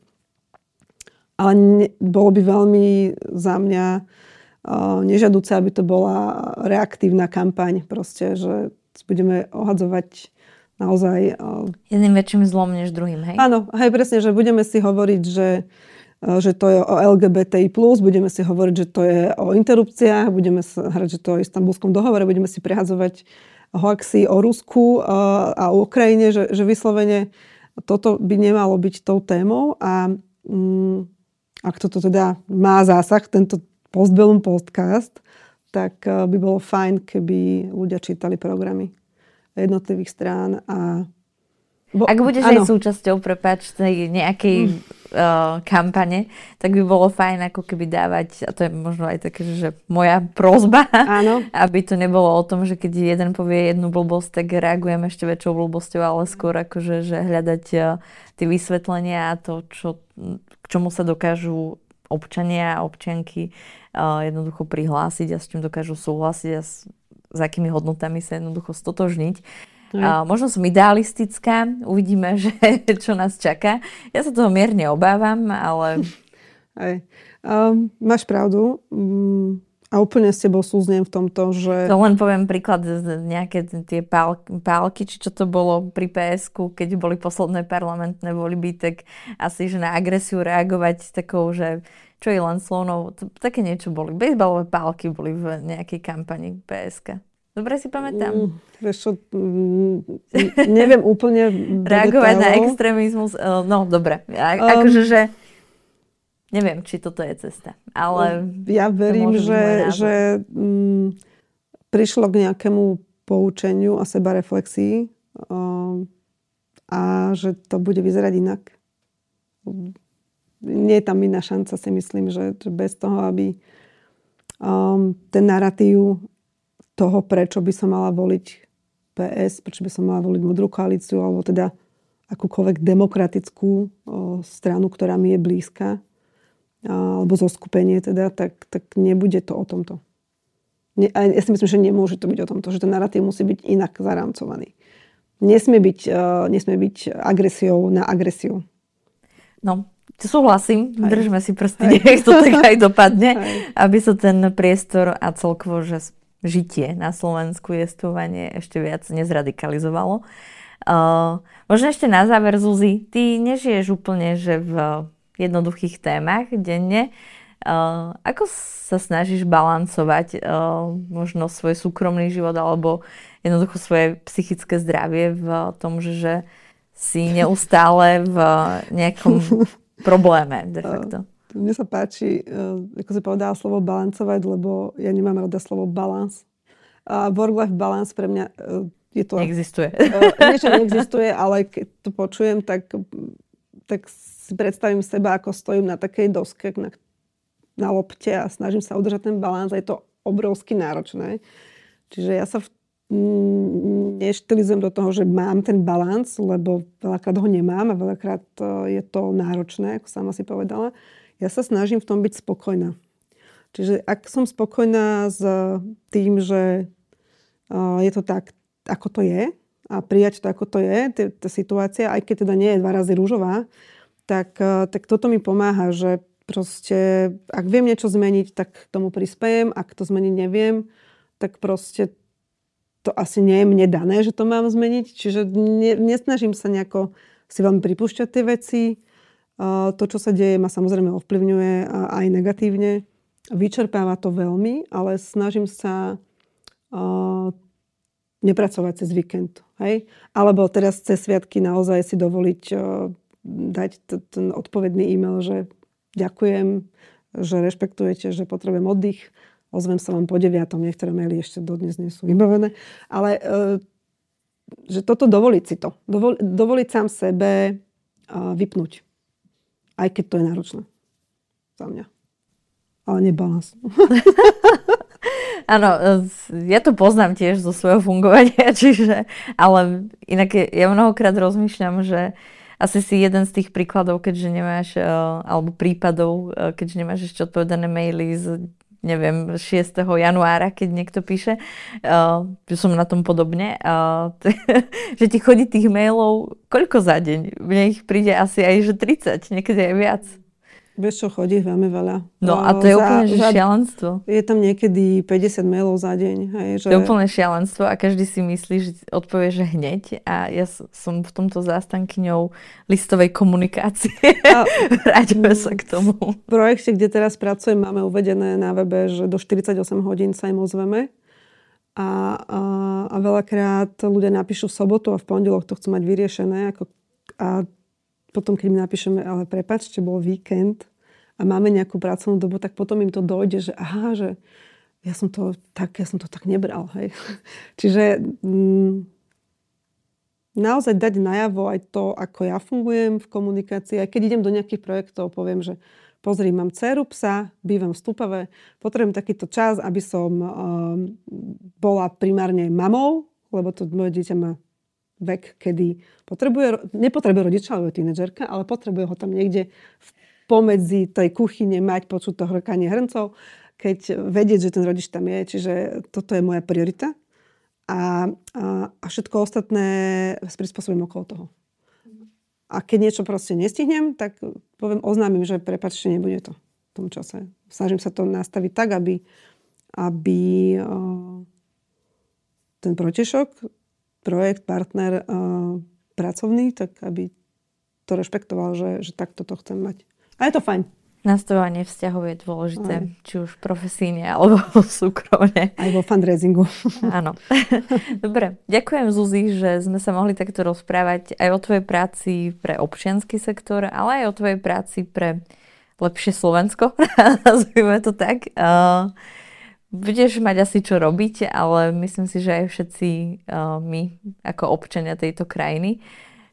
Ale ne, bolo by veľmi za mňa uh, nežadúce, aby to bola reaktívna kampaň. Proste, že budeme ohadzovať naozaj... Uh, Jedným väčším zlom než druhým, hej? Áno, hej, presne, že budeme si hovoriť, že že to je o LGBTI+, budeme si hovoriť, že to je o interrupciách, budeme sa hrať, že to je o istambulskom dohovore, budeme si prehazovať hoaxy o Rusku e, a o Ukrajine, že, že vyslovene toto by nemalo byť tou témou a mm, ak toto teda má zásah, tento Postbellum podcast, tak e, by bolo fajn, keby ľudia čítali programy jednotlivých strán a Bo, Ak budeš áno. aj súčasťou, prepáč, nejakej mm. uh, kampane, tak by bolo fajn ako keby dávať, a to je možno aj také, že moja prozba, áno. *laughs* aby to nebolo o tom, že keď jeden povie jednu blbosť, tak reagujem ešte väčšou blbosťou, ale skôr akože že hľadať uh, tie vysvetlenia a to, čo, k čomu sa dokážu občania a občianky uh, jednoducho prihlásiť a s čím dokážu súhlasiť a s, s akými hodnotami sa jednoducho stotožniť. Uh, možno som idealistická, uvidíme, *laughs* že, čo nás čaká. Ja sa toho mierne obávam, ale... *laughs* Aj. Um, máš pravdu. Um, a úplne s tebou súznem v tomto, že... To len poviem príklad, nejaké tie pál, pálky, či čo to bolo pri ps keď boli posledné parlamentné voľby, tak asi, že na agresiu reagovať takou, že čo je len slovnou, také niečo boli. Bejsbalové pálky boli v nejakej kampani PSK. Dobre si pamätám. Mm, vieš čo, mm, neviem úplne... *laughs* Reagovať na extrémizmus, eh, no dobre. A, um, akože, že neviem, či toto je cesta, ale... Ja verím, že, že mm, prišlo k nejakému poučeniu a seba reflexii um, a že to bude vyzerať inak. Nie je tam iná šanca, si myslím, že, že bez toho, aby um, ten narratív toho, prečo by som mala voliť PS, prečo by som mala voliť modrú koalíciu, alebo teda akúkoľvek demokratickú o, stranu, ktorá mi je blízka, alebo zo skupenie teda, tak, tak nebude to o tomto. Ne, ja si myslím, že nemôže to byť o tomto, že ten narratív musí byť inak zarámcovaný. nesmie byť, uh, nesmie byť agresiou na agresiu. No, súhlasím, aj. držme si prsty, nech to tak aj dopadne, *laughs* aj. aby sa ten priestor a celkovo, že žitie na Slovensku, jestvovanie ešte viac nezradikalizovalo. Uh, možno ešte na záver, Zuzi, ty nežiješ úplne, že v jednoduchých témach denne. Uh, ako sa snažíš balancovať uh, možno svoj súkromný život alebo jednoducho svoje psychické zdravie v tom, že, že si neustále v nejakom *laughs* probléme de facto? Mne sa páči, uh, ako si povedala slovo balancovať, lebo ja nemám rada slovo balans. A work-life balance pre mňa uh, je to... Existuje. Uh, niečo neexistuje, ale keď to počujem, tak, tak si predstavím seba, ako stojím na takej doske, na na lopte a snažím sa udržať ten balans je to obrovsky náročné. Čiže ja sa v, neštilizujem do toho, že mám ten balans, lebo veľakrát ho nemám a veľakrát e, je to náročné, ako sama si povedala. Ja sa snažím v tom byť spokojná. Čiže ak som spokojná s tým, že e, je to tak, ako to je a prijať to, ako to je, tá situácia, aj keď teda nie je dva razy rúžová, tak, e, tak toto mi pomáha, že proste, ak viem niečo zmeniť, tak tomu prispejem. Ak to zmeniť neviem, tak proste to asi nie je mne dané, že to mám zmeniť. Čiže ne, nesnažím sa nejako si veľmi pripúšťať tie veci. To, čo sa deje, ma samozrejme ovplyvňuje aj negatívne. Vyčerpáva to veľmi, ale snažím sa nepracovať cez víkend. Hej? Alebo teraz cez sviatky naozaj si dovoliť dať ten odpovedný e-mail, že ďakujem, že rešpektujete, že potrebujem oddych. Ozvem sa vám po deviatom, niektoré maily ešte dodnes nie sú vybavené. Ale e, že toto dovoliť si to. Dovol, dovoliť sám sebe e, vypnúť. Aj keď to je náročné. Za mňa. Ale nebalans. *laughs* Áno, e, ja to poznám tiež zo svojho fungovania, *laughs* čiže, ale inak ja mnohokrát rozmýšľam, že asi si jeden z tých príkladov, keďže nemáš, alebo prípadov, keďže nemáš ešte odpovedané maily z neviem, 6. januára, keď niekto píše, uh, som na tom podobne, uh, t- *laughs* že ti chodí tých mailov koľko za deň? Mne ich príde asi aj že 30, niekedy aj viac. Vieš čo, chodí veľmi veľa. No a to je za, úplne že šialenstvo. Je tam niekedy 50 mailov za deň. Hej, že... To je úplne šialenstvo a každý si myslí, že odpovie, že hneď a ja som v tomto zástankyňou listovej komunikácie. A... *laughs* Vráťme sa k tomu. V projekte, kde teraz pracujem, máme uvedené na webe, že do 48 hodín sa im ozveme. A, a, a veľakrát ľudia napíšu v sobotu a v pondelok to chcú mať vyriešené. Ako, a potom, keď mi napíšeme, ale prepačte, bol víkend a máme nejakú pracovnú dobu, tak potom im to dojde, že aha, že ja som to tak, ja som to tak nebral. Hej. *laughs* Čiže mm, naozaj dať najavo aj to, ako ja fungujem v komunikácii. Aj keď idem do nejakých projektov, poviem, že pozri, mám dceru, psa, bývam v Stupave, potrebujem takýto čas, aby som um, bola primárne mamou, lebo to moje dieťa má vek, kedy potrebuje, nepotrebuje rodiča alebo tínedžerka, ale potrebuje ho tam niekde v pomedzi tej kuchyne mať počuť to hrkanie hrncov, keď vedieť, že ten rodič tam je. Čiže toto je moja priorita. A, a, a všetko ostatné prispôsobím okolo toho. A keď niečo proste nestihnem, tak poviem, oznámim, že prepačte, nebude to v tom čase. Snažím sa to nastaviť tak, aby, aby ten protešok projekt, partner uh, pracovný, tak aby to rešpektoval, že, že takto to chcem mať. A je to fajn. Nastavovanie vzťahov je dôležité, Aj. či už profesíne alebo *laughs* súkromne. Aj vo fundraisingu. *laughs* *laughs* Áno. Dobre, ďakujem Zuzi, že sme sa mohli takto rozprávať aj o tvojej práci pre občianský sektor, ale aj o tvojej práci pre lepšie Slovensko, nazvime to tak. Uh, budeš mať asi čo robiť, ale myslím si, že aj všetci uh, my ako občania tejto krajiny,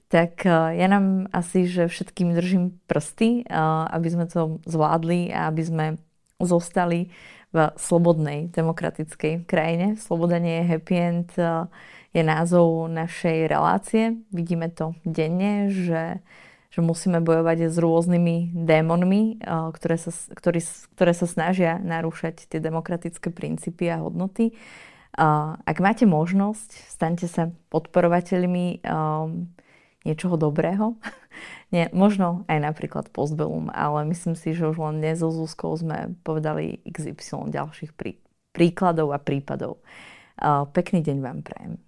tak uh, ja nám asi, že všetkým držím prsty, uh, aby sme to zvládli a aby sme zostali v slobodnej, demokratickej krajine. Sloboda nie je happy end, je názov našej relácie. Vidíme to denne, že že musíme bojovať s rôznymi démonmi, eh, ktoré sa, ktorý, ktoré sa snažia narúšať tie demokratické princípy a hodnoty. Ak máte možnosť, staňte sa podporovateľmi um, niečoho dobrého. *laughs* Nie, možno aj napríklad Postbellum, ale myslím si, že už len dnes so Zuzkou sme povedali XY ďalších prí, príkladov a prípadov. Pekný deň vám prajem.